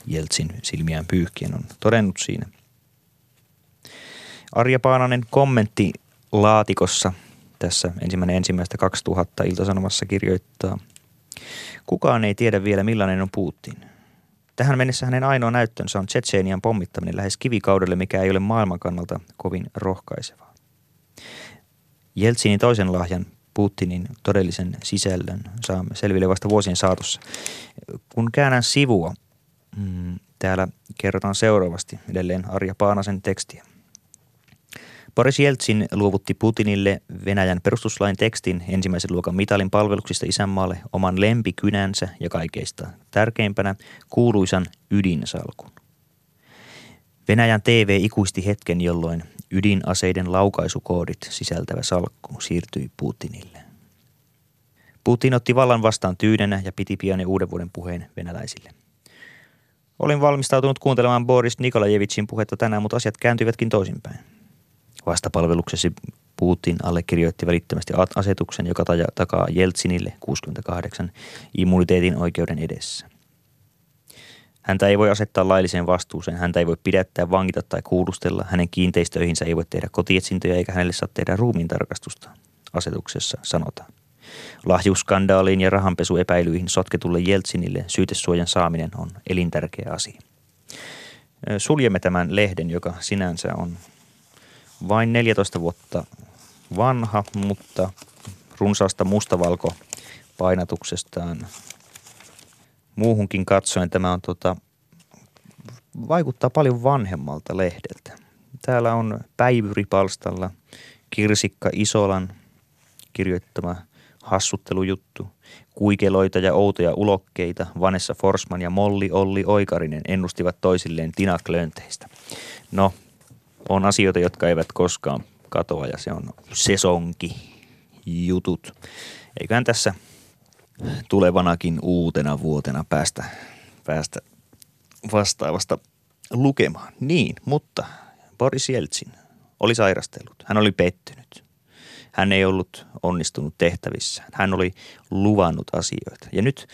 Jeltsin silmiään pyyhkien on todennut siinä – Arja Paananen kommentti laatikossa tässä ensimmäinen ensimmäistä 2000 Iltasanomassa kirjoittaa. Kukaan ei tiedä vielä millainen on Putin. Tähän mennessä hänen ainoa näyttönsä on Tsetseenian pommittaminen lähes kivikaudelle, mikä ei ole maailman kannalta kovin rohkaisevaa. Jeltsinin toisen lahjan Putinin todellisen sisällön saamme selville vasta vuosien saatossa. Kun käännän sivua, mm, täällä kerrotaan seuraavasti edelleen Arja Paanasen tekstiä. Boris Jeltsin luovutti Putinille Venäjän perustuslain tekstin ensimmäisen luokan mitalin palveluksista isänmaalle oman lempikynänsä ja kaikeista tärkeimpänä kuuluisan ydinsalkun. Venäjän TV ikuisti hetken, jolloin ydinaseiden laukaisukoodit sisältävä salkku siirtyi Putinille. Putin otti vallan vastaan tyynenä ja piti pian uuden vuoden puheen venäläisille. Olin valmistautunut kuuntelemaan Boris Nikolajevicin puhetta tänään, mutta asiat kääntyivätkin toisinpäin. Vastapalveluksesi Putin allekirjoitti välittömästi asetuksen, joka takaa Jeltsinille 68 immuniteetin oikeuden edessä. Häntä ei voi asettaa lailliseen vastuuseen, häntä ei voi pidättää, vangita tai kuulustella, hänen kiinteistöihinsä ei voi tehdä kotietsintöjä eikä hänelle saa tehdä ruumiintarkastusta, asetuksessa sanotaan. Lahjuskandaaliin ja rahanpesuepäilyihin sotketulle Jeltsinille syytesuojan saaminen on elintärkeä asia. Suljemme tämän lehden, joka sinänsä on vain 14 vuotta vanha, mutta runsaasta mustavalko painatuksestaan muuhunkin katsoen tämä on tota, vaikuttaa paljon vanhemmalta lehdeltä. Täällä on Päivyripalstalla Kirsikka Isolan kirjoittama hassuttelujuttu. Kuikeloita ja outoja ulokkeita Vanessa Forsman ja Molli Olli Oikarinen ennustivat toisilleen tinaklönteistä. No, on asioita, jotka eivät koskaan katoa ja se on sesonki jutut. Eiköhän tässä tulevanakin uutena vuotena päästä, päästä vastaavasta lukemaan. Niin, mutta Boris Jeltsin oli sairastellut. Hän oli pettynyt. Hän ei ollut onnistunut tehtävissä. Hän oli luvannut asioita. Ja nyt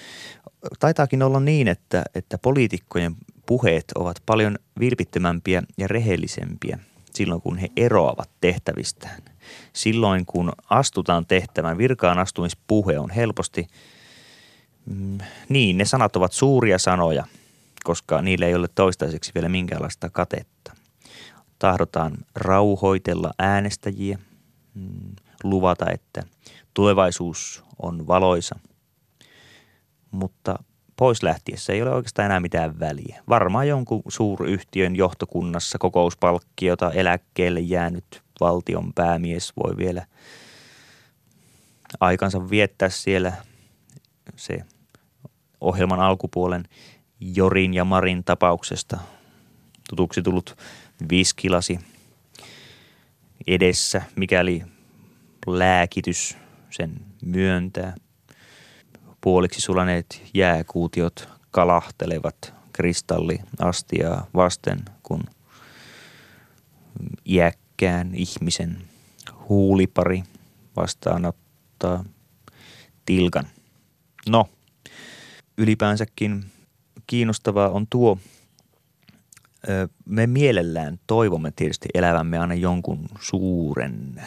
taitaakin olla niin, että, että poliitikkojen puheet ovat paljon vilpittömämpiä ja rehellisempiä silloin, kun he eroavat tehtävistään. Silloin, kun astutaan tehtävään, virkaan astumispuhe on helposti, mm, niin ne sanat ovat suuria sanoja, koska niille ei ole toistaiseksi vielä minkäänlaista katetta. Tahdotaan rauhoitella äänestäjiä, mm, luvata, että tulevaisuus on valoisa, mutta pois lähtiessä ei ole oikeastaan enää mitään väliä. Varmaan jonkun suuryhtiön johtokunnassa kokouspalkkiota eläkkeelle jäänyt valtion päämies voi vielä aikansa viettää siellä se ohjelman alkupuolen Jorin ja Marin tapauksesta tutuksi tullut viskilasi edessä, mikäli lääkitys sen myöntää – puoliksi sulaneet jääkuutiot kalahtelevat kristalliastiaa vasten, kun iäkkään ihmisen huulipari vastaanottaa tilkan. No, ylipäänsäkin kiinnostavaa on tuo, me mielellään toivomme tietysti elävämme aina jonkun suuren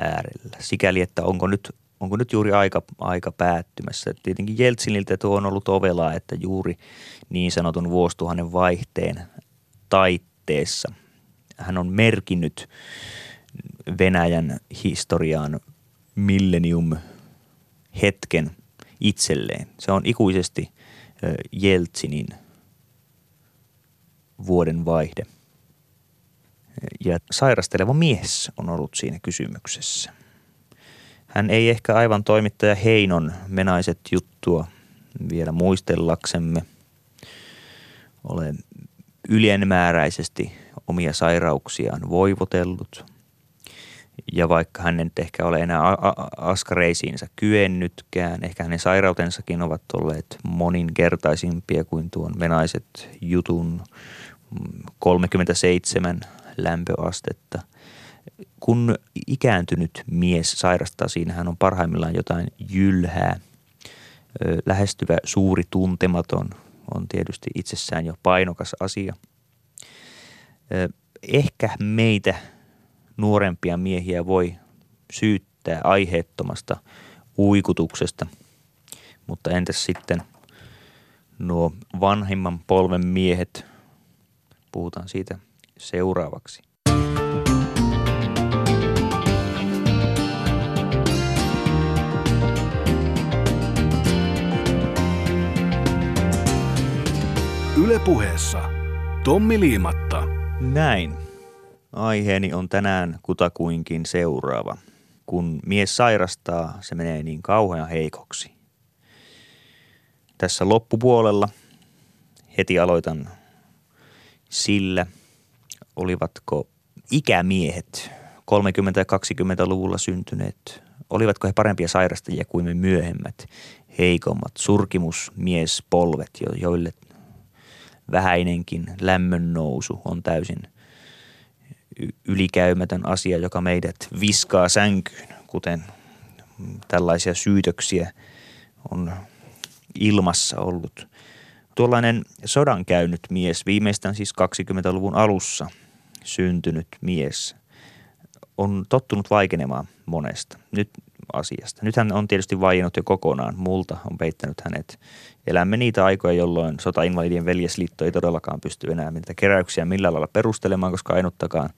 äärellä. Sikäli, että onko nyt onko nyt juuri aika, aika päättymässä. Tietenkin Jeltsiniltä tuo on ollut ovelaa, että juuri niin sanotun vuosituhannen vaihteen taitteessa hän on merkinnyt Venäjän historiaan millennium hetken itselleen. Se on ikuisesti Jeltsinin vuoden vaihde. Ja sairasteleva mies on ollut siinä kysymyksessä – hän ei ehkä aivan toimittaja Heinon menaiset juttua vielä muistellaksemme ole ylenmääräisesti omia sairauksiaan voivotellut. Ja vaikka hän ei ehkä ole enää askareisiinsa kyennytkään, ehkä hänen sairautensakin ovat olleet moninkertaisimpia kuin tuon menaiset jutun 37 lämpöastetta – kun ikääntynyt mies sairastaa, siinä hän on parhaimmillaan jotain jylhää. Lähestyvä suuri tuntematon on tietysti itsessään jo painokas asia. Ehkä meitä nuorempia miehiä voi syyttää aiheettomasta uikutuksesta, mutta entäs sitten nuo vanhimman polven miehet, puhutaan siitä seuraavaksi. Ylepuheessa Tommi Liimatta. Näin. Aiheeni on tänään kutakuinkin seuraava. Kun mies sairastaa, se menee niin kauhean heikoksi. Tässä loppupuolella heti aloitan sillä, olivatko ikämiehet 30- ja 20-luvulla syntyneet, olivatko he parempia sairastajia kuin me myöhemmät, heikommat surkimusmiespolvet, joille vähäinenkin lämmön nousu on täysin ylikäymätön asia, joka meidät viskaa sänkyyn, kuten tällaisia syytöksiä on ilmassa ollut. Tuollainen sodan käynyt mies, viimeistään siis 20-luvun alussa syntynyt mies, on tottunut vaikenemaan monesta. Nyt asiasta. Nyt hän on tietysti vaiennut jo kokonaan, multa on peittänyt hänet. Elämme niitä aikoja, jolloin sotainvalidien veljesliitto ei todellakaan pysty enää niitä keräyksiä millään lailla perustelemaan, koska ainuttakaan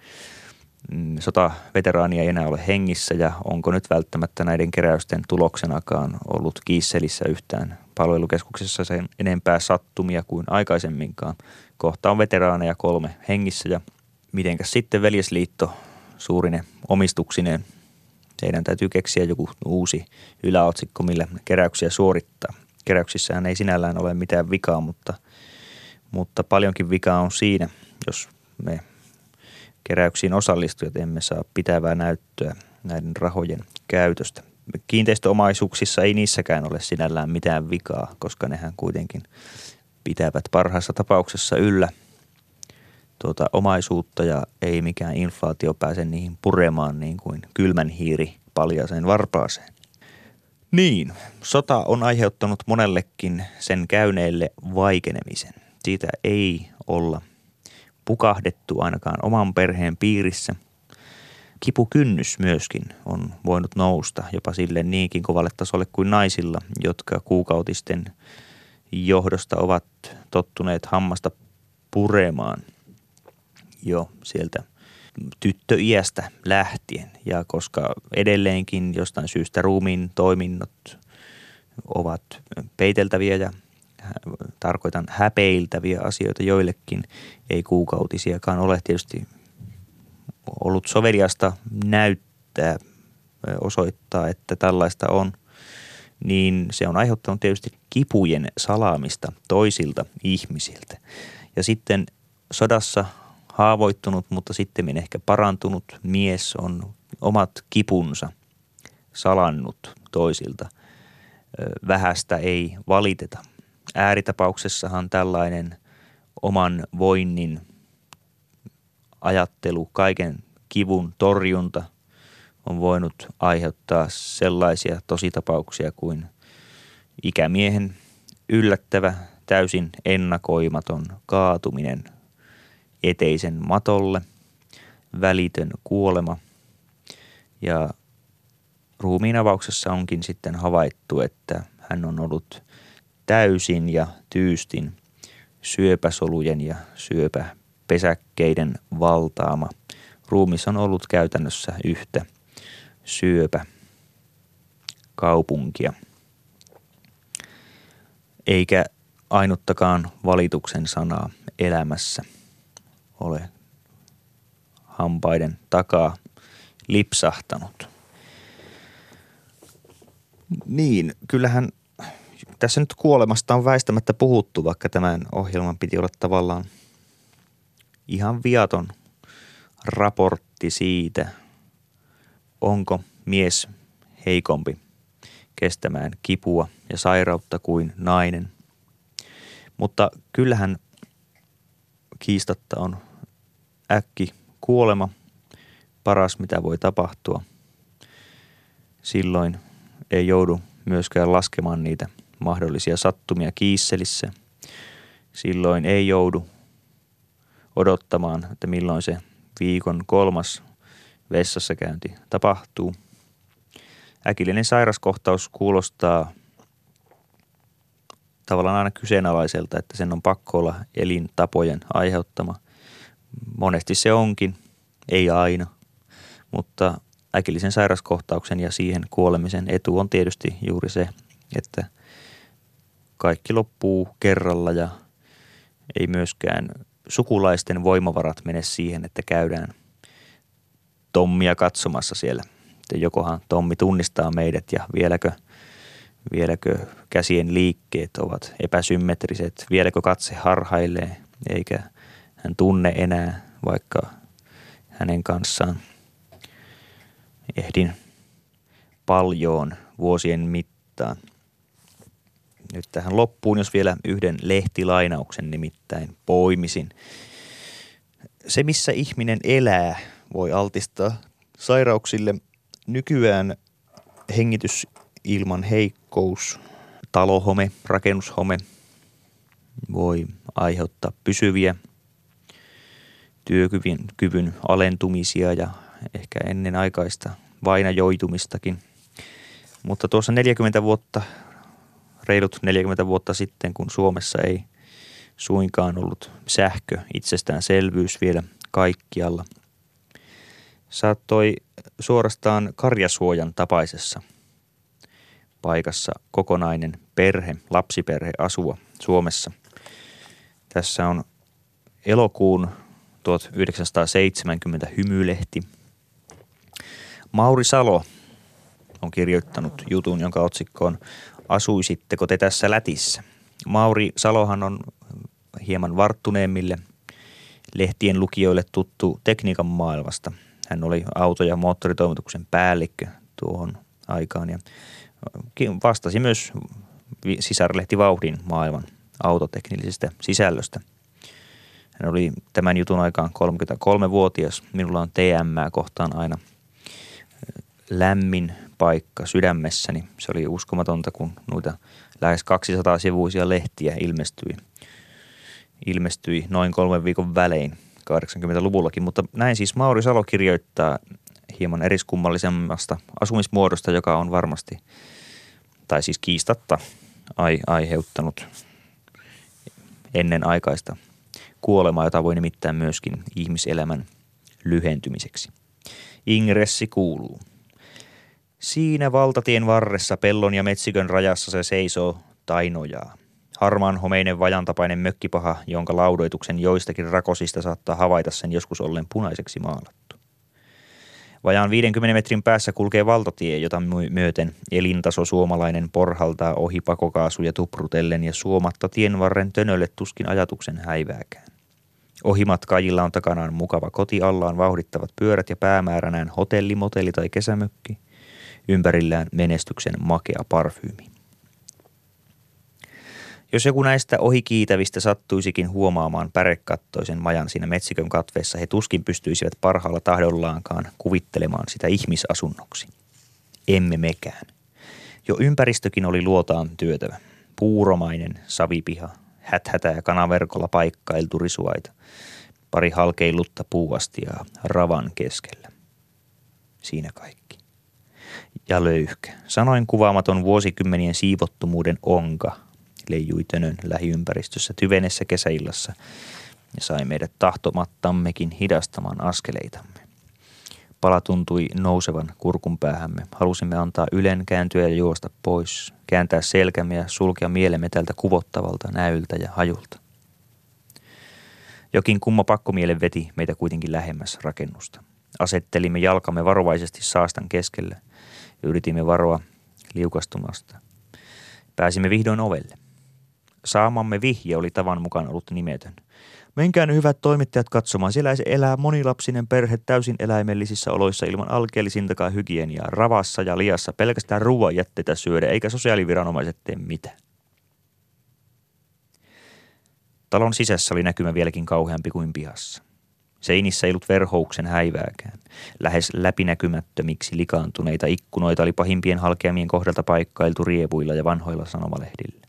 mm, sotaveteraania ei enää ole hengissä ja onko nyt välttämättä näiden keräysten tuloksenakaan ollut kiisselissä yhtään palvelukeskuksessa sen enempää sattumia kuin aikaisemminkaan. Kohta on veteraaneja kolme hengissä ja mitenkäs sitten veljesliitto suurine omistuksineen. Teidän täytyy keksiä joku uusi yläotsikko, millä keräyksiä suorittaa. Keräyksissähän ei sinällään ole mitään vikaa, mutta, mutta paljonkin vikaa on siinä, jos me keräyksiin osallistujat emme saa pitävää näyttöä näiden rahojen käytöstä. Kiinteistöomaisuuksissa ei niissäkään ole sinällään mitään vikaa, koska nehän kuitenkin pitävät parhaassa tapauksessa yllä tuota omaisuutta ja ei mikään inflaatio pääse niihin puremaan niin kuin kylmän hiiri paljaaseen varpaaseen. Niin, sota on aiheuttanut monellekin sen käyneille vaikenemisen. Siitä ei olla pukahdettu ainakaan oman perheen piirissä. Kipukynnys myöskin on voinut nousta jopa sille niinkin kovalle tasolle kuin naisilla, jotka kuukautisten johdosta ovat tottuneet hammasta puremaan jo sieltä tyttöiästä lähtien. Ja koska edelleenkin jostain syystä ruumiin toiminnot ovat peiteltäviä ja tarkoitan häpeiltäviä asioita joillekin, ei kuukautisiakaan ole tietysti ollut soveliasta näyttää, osoittaa, että tällaista on, niin se on aiheuttanut tietysti kipujen salaamista toisilta ihmisiltä. Ja sitten sodassa haavoittunut, mutta sitten ehkä parantunut mies on omat kipunsa salannut toisilta. Vähästä ei valiteta. Ääritapauksessahan tällainen oman voinnin ajattelu, kaiken kivun torjunta on voinut aiheuttaa sellaisia tositapauksia kuin ikämiehen yllättävä, täysin ennakoimaton kaatuminen eteisen matolle, välitön kuolema ja ruumiin avauksessa onkin sitten havaittu, että hän on ollut täysin ja tyystin syöpäsolujen ja syöpäpesäkkeiden valtaama. Ruumis on ollut käytännössä yhtä syöpä kaupunkia. Eikä ainuttakaan valituksen sanaa elämässä ole hampaiden takaa lipsahtanut. Niin, kyllähän tässä nyt kuolemasta on väistämättä puhuttu, vaikka tämän ohjelman piti olla tavallaan ihan viaton raportti siitä, onko mies heikompi kestämään kipua ja sairautta kuin nainen. Mutta kyllähän kiistatta on äkki kuolema paras, mitä voi tapahtua. Silloin ei joudu myöskään laskemaan niitä mahdollisia sattumia kiisselissä. Silloin ei joudu odottamaan, että milloin se viikon kolmas vessassa käynti tapahtuu. Äkillinen sairaskohtaus kuulostaa tavallaan aina kyseenalaiselta, että sen on pakko olla elintapojen aiheuttama. Monesti se onkin, ei aina, mutta äkillisen sairaskohtauksen ja siihen kuolemisen etu on tietysti juuri se, että kaikki loppuu kerralla ja ei myöskään sukulaisten voimavarat mene siihen, että käydään Tommia katsomassa siellä. Että jokohan Tommi tunnistaa meidät ja vieläkö, vieläkö käsien liikkeet ovat epäsymmetriset, vieläkö katse harhailee eikä hän tunne enää, vaikka hänen kanssaan ehdin paljon vuosien mittaan – nyt tähän loppuun, jos vielä yhden lehtilainauksen nimittäin poimisin. Se, missä ihminen elää, voi altistaa sairauksille. Nykyään hengitysilman heikkous, talohome, rakennushome, voi aiheuttaa pysyviä työkyvyn kyvyn alentumisia ja ehkä ennenaikaista vainajoitumistakin. Mutta tuossa 40 vuotta, reilut 40 vuotta sitten, kun Suomessa ei suinkaan ollut sähkö itsestäänselvyys vielä kaikkialla, saattoi suorastaan karjasuojan tapaisessa paikassa kokonainen perhe, lapsiperhe asua Suomessa. Tässä on elokuun 1970 hymylehti. Mauri Salo on kirjoittanut jutun, jonka otsikko on Asuisitteko te tässä lätissä? Mauri Salohan on hieman varttuneemmille lehtien lukijoille tuttu tekniikan maailmasta. Hän oli auto- ja moottoritoimituksen päällikkö tuohon aikaan ja vastasi myös sisarlehti Vauhdin maailman autoteknillisestä sisällöstä. Hän oli tämän jutun aikaan 33-vuotias. Minulla on TM kohtaan aina lämmin paikka sydämessäni. Se oli uskomatonta, kun noita lähes 200 sivuisia lehtiä ilmestyi, ilmestyi noin kolmen viikon välein 80-luvullakin. Mutta näin siis Mauri Salo kirjoittaa hieman eriskummallisemmasta asumismuodosta, joka on varmasti, tai siis kiistatta, ai, aiheuttanut ennen aikaista kuolemaa, jota voi nimittää myöskin ihmiselämän lyhentymiseksi. Ingressi kuuluu. Siinä valtatien varressa pellon ja metsikön rajassa se seisoo tainojaa. Harmaan homeinen vajantapainen mökkipaha, jonka laudoituksen joistakin rakosista saattaa havaita sen joskus ollen punaiseksi maalattu. Vajaan 50 metrin päässä kulkee valtatie, jota myöten elintaso suomalainen porhaltaa ohi pakokaasuja tuprutellen ja suomatta tienvarren tönölle tuskin ajatuksen häivääkään. Ohimatkaajilla on takanaan mukava koti allaan vauhdittavat pyörät ja päämääränään hotelli, motelli tai kesämökki. Ympärillään menestyksen makea parfyymi. Jos joku näistä ohikiitävistä sattuisikin huomaamaan pärekattoisen majan siinä metsikön katveessa, he tuskin pystyisivät parhaalla tahdollaankaan kuvittelemaan sitä ihmisasunnoksi. Emme mekään. Jo ympäristökin oli luotaan työtävä. Puuromainen savipiha, häthätä ja kanaverkolla paikkailtu risuaita, pari halkeillutta puuastia ravan keskellä. Siinä kaikki. Ja löyhkä, sanoin kuvaamaton vuosikymmenien siivottomuuden onka – leijui tönön lähiympäristössä tyvenessä kesäillassa ja sai meidät tahtomattammekin hidastamaan askeleitamme. Pala tuntui nousevan kurkun päähämme. Halusimme antaa ylen kääntyä ja juosta pois, kääntää selkämme ja sulkea mielemme tältä kuvottavalta näyltä ja hajulta. Jokin kumma pakkomiele veti meitä kuitenkin lähemmäs rakennusta. Asettelimme jalkamme varovaisesti saastan keskellä ja yritimme varoa liukastumasta. Pääsimme vihdoin ovelle. Saamamme vihje oli tavan mukaan ollut nimetön. Menkää ne hyvät toimittajat katsomaan. Siellä elää monilapsinen perhe täysin eläimellisissä oloissa ilman alkeellisintakaan hygieniaa, ravassa ja liassa, pelkästään ruoan jätteitä syödä, eikä sosiaaliviranomaiset tee mitään. Talon sisässä oli näkymä vieläkin kauheampi kuin pihassa. Seinissä ei ollut verhouksen häivääkään. Lähes läpinäkymättömiksi likaantuneita ikkunoita oli pahimpien halkeamien kohdalta paikkailtu rievuilla ja vanhoilla sanomalehdillä.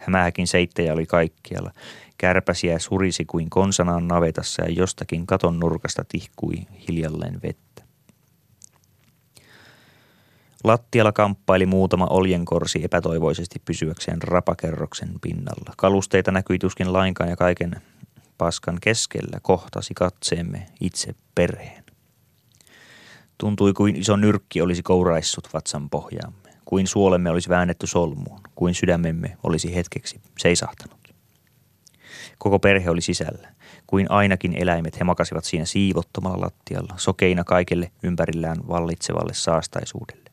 Hämääkin seittejä oli kaikkialla. Kärpäsiä surisi kuin konsanaan navetassa ja jostakin katon nurkasta tihkui hiljalleen vettä. Lattialla kamppaili muutama oljenkorsi epätoivoisesti pysyäkseen rapakerroksen pinnalla. Kalusteita näkyi tuskin lainkaan ja kaiken paskan keskellä kohtasi katseemme itse perheen. Tuntui kuin iso nyrkki olisi kouraissut vatsan pohjaamme kuin suolemme olisi väännetty solmuun, kuin sydämemme olisi hetkeksi seisahtanut. Koko perhe oli sisällä, kuin ainakin eläimet he makasivat siinä siivottomalla lattialla, sokeina kaikelle ympärillään vallitsevalle saastaisuudelle.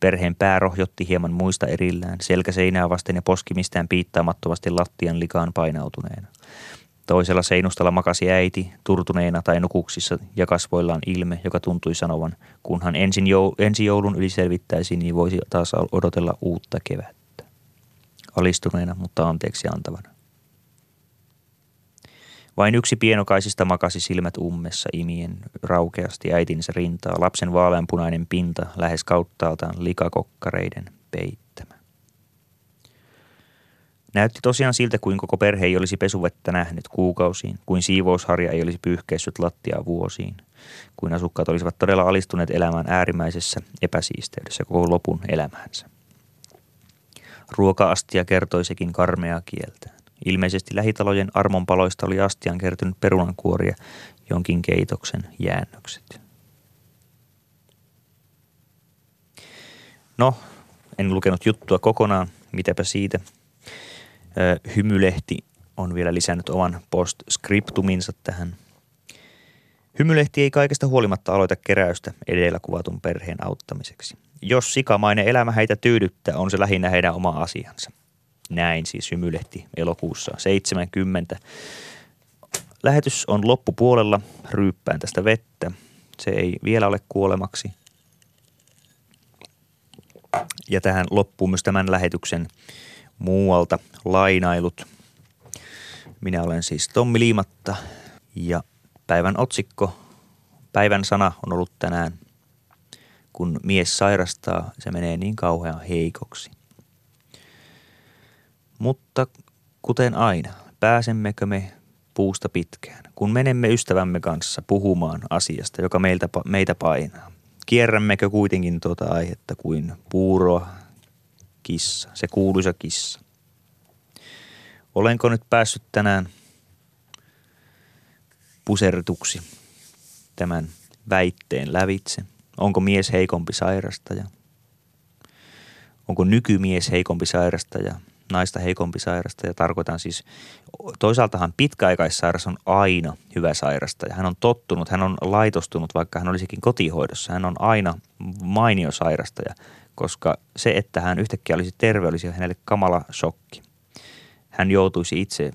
Perheen pää rohjotti hieman muista erillään, selkä seinää vasten ja poski mistään piittaamattomasti lattian likaan painautuneena. Toisella seinustalla makasi äiti, turtuneena tai nukuksissa ja kasvoillaan ilme, joka tuntui sanovan, kunhan ensin jou- ensi joulun yli selvittäisiin, niin voisi taas odotella uutta kevättä. Alistuneena, mutta anteeksi antavana. Vain yksi pienokaisista makasi silmät ummessa imien raukeasti äitinsä rintaa, lapsen vaaleanpunainen pinta lähes kauttaaltaan likakokkareiden peittämä. Näytti tosiaan siltä, kuin koko perhe ei olisi pesuvettä nähnyt kuukausiin, kuin siivousharja ei olisi pyyhkeissyt lattiaa vuosiin, kuin asukkaat olisivat todella alistuneet elämään äärimmäisessä epäsiisteydessä koko lopun elämäänsä. Ruoka-astia kertoi sekin karmea kieltään. Ilmeisesti lähitalojen armonpaloista oli astian kertynyt perunankuoria jonkin keitoksen jäännökset. No, en lukenut juttua kokonaan, mitäpä siitä. Hymylehti on vielä lisännyt oman postscriptuminsa tähän. Hymylehti ei kaikesta huolimatta aloita keräystä edellä kuvatun perheen auttamiseksi. Jos sikamainen elämä heitä tyydyttää, on se lähinnä heidän oma asiansa. Näin siis hymylehti elokuussa 70. Lähetys on loppupuolella, ryyppään tästä vettä. Se ei vielä ole kuolemaksi. Ja tähän loppuu myös tämän lähetyksen muualta lainailut. Minä olen siis Tommi Liimatta ja päivän otsikko, päivän sana on ollut tänään, kun mies sairastaa, se menee niin kauhean heikoksi. Mutta kuten aina, pääsemmekö me puusta pitkään, kun menemme ystävämme kanssa puhumaan asiasta, joka meiltä, meitä painaa? Kierrämmekö kuitenkin tuota aihetta kuin puuro kissa, se kuuluisa kissa? Olenko nyt päässyt tänään pusertuksi tämän väitteen lävitse? Onko mies heikompi sairastaja? Onko nykymies heikompi sairastaja? Naista heikompi sairastaja? Tarkoitan siis, toisaaltahan pitkäaikaissairas on aina hyvä sairastaja. Hän on tottunut, hän on laitostunut, vaikka hän olisikin kotihoidossa. Hän on aina mainio sairastaja, koska se, että hän yhtäkkiä olisi terve, olisi hänelle kamala shokki. Hän joutuisi itse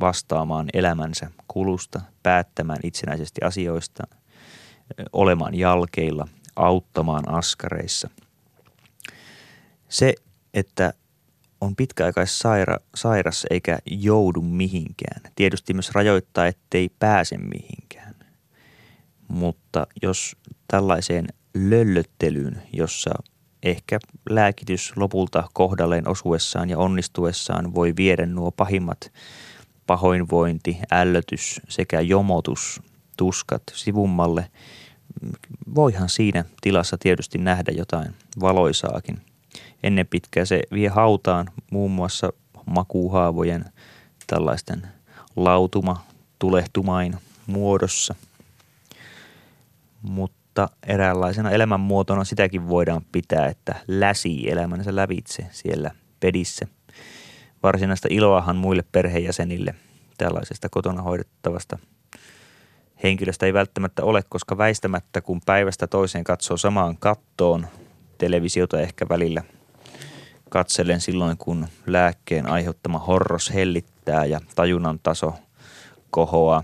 vastaamaan elämänsä kulusta, päättämään itsenäisesti asioista, olemaan jalkeilla, auttamaan askareissa. Se, että on pitkäaikaissairas eikä joudu mihinkään, tietysti myös rajoittaa, ettei pääse mihinkään. Mutta jos tällaiseen löllöttelyyn, jossa ehkä lääkitys lopulta kohdalleen osuessaan ja onnistuessaan voi viedä nuo pahimmat pahoinvointi, ällötys sekä jomotus, tuskat sivummalle. Voihan siinä tilassa tietysti nähdä jotain valoisaakin. Ennen pitkää se vie hautaan muun muassa makuuhaavojen tällaisten lautuma tulehtumain muodossa. Mutta eräänlaisena elämänmuotona sitäkin voidaan pitää, että läsi elämänsä lävitse siellä pedissä – Varsinaista iloahan muille perheenjäsenille tällaisesta kotona hoidettavasta henkilöstä ei välttämättä ole, koska väistämättä kun päivästä toiseen katsoo samaan kattoon televisiota ehkä välillä katselen silloin, kun lääkkeen aiheuttama horros hellittää ja tajunnan taso kohoaa.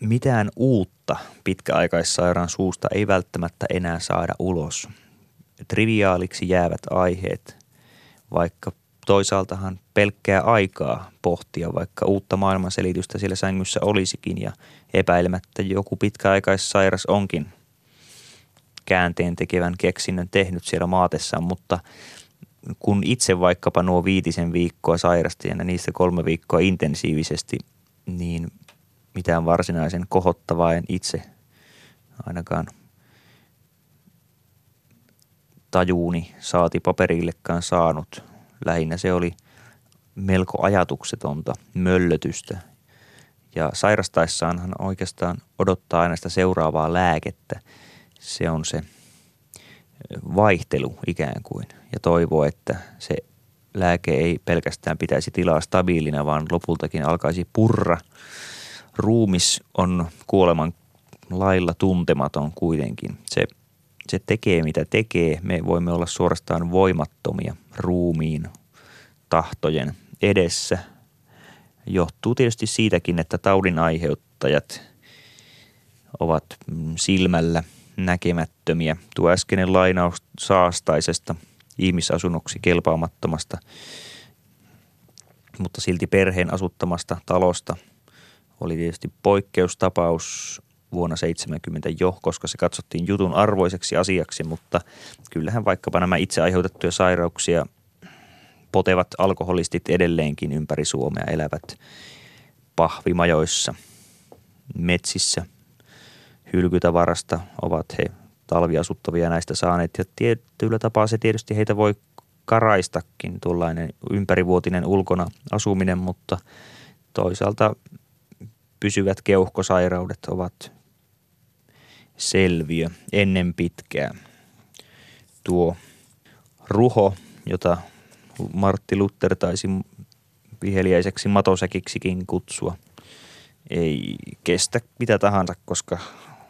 Mitään uutta pitkäaikaissairaan suusta ei välttämättä enää saada ulos. Triviaaliksi jäävät aiheet vaikka toisaaltahan pelkkää aikaa pohtia, vaikka uutta maailmanselitystä siellä sängyssä olisikin ja epäilemättä joku pitkäaikaissairas onkin käänteen tekevän keksinnön tehnyt siellä maatessaan, mutta kun itse vaikkapa nuo viitisen viikkoa sairastajana, niistä kolme viikkoa intensiivisesti, niin mitään varsinaisen kohottavaa en itse ainakaan tajuuni saati paperillekaan saanut. Lähinnä se oli melko ajatuksetonta möllötystä. Ja sairastaessaanhan oikeastaan odottaa aina sitä seuraavaa lääkettä. Se on se vaihtelu ikään kuin ja toivoo, että se lääke ei pelkästään pitäisi tilaa stabiilina, vaan lopultakin alkaisi purra. Ruumis on kuoleman lailla tuntematon kuitenkin. Se se tekee mitä tekee. Me voimme olla suorastaan voimattomia ruumiin tahtojen edessä. Johtuu tietysti siitäkin, että taudin aiheuttajat ovat silmällä näkemättömiä. Tuo äskeinen lainaus saastaisesta ihmisasunnoksi kelpaamattomasta, mutta silti perheen asuttamasta talosta oli tietysti poikkeustapaus vuonna 70 jo, koska se katsottiin jutun arvoiseksi asiaksi, mutta kyllähän vaikkapa nämä itse aiheutettuja sairauksia potevat alkoholistit edelleenkin ympäri Suomea elävät pahvimajoissa, metsissä, hylkytavarasta ovat he talviasuttavia näistä saaneet. Ja tietyllä tapaa se tietysti heitä voi karaistakin tuollainen ympärivuotinen ulkona asuminen, mutta toisaalta pysyvät keuhkosairaudet ovat selviö ennen pitkää. Tuo ruho, jota Martti Luther taisi viheliäiseksi matosäkiksikin kutsua, ei kestä mitä tahansa, koska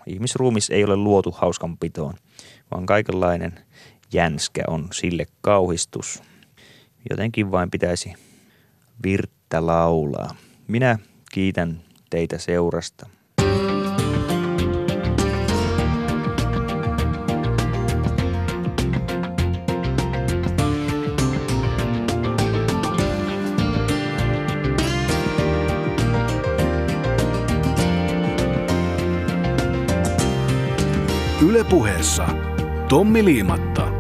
ihmisruumis ei ole luotu hauskanpitoon, vaan kaikenlainen jänskä on sille kauhistus. Jotenkin vain pitäisi virttä laulaa. Minä kiitän teitä seurasta. Ylepuheessa Tommi Liimatta.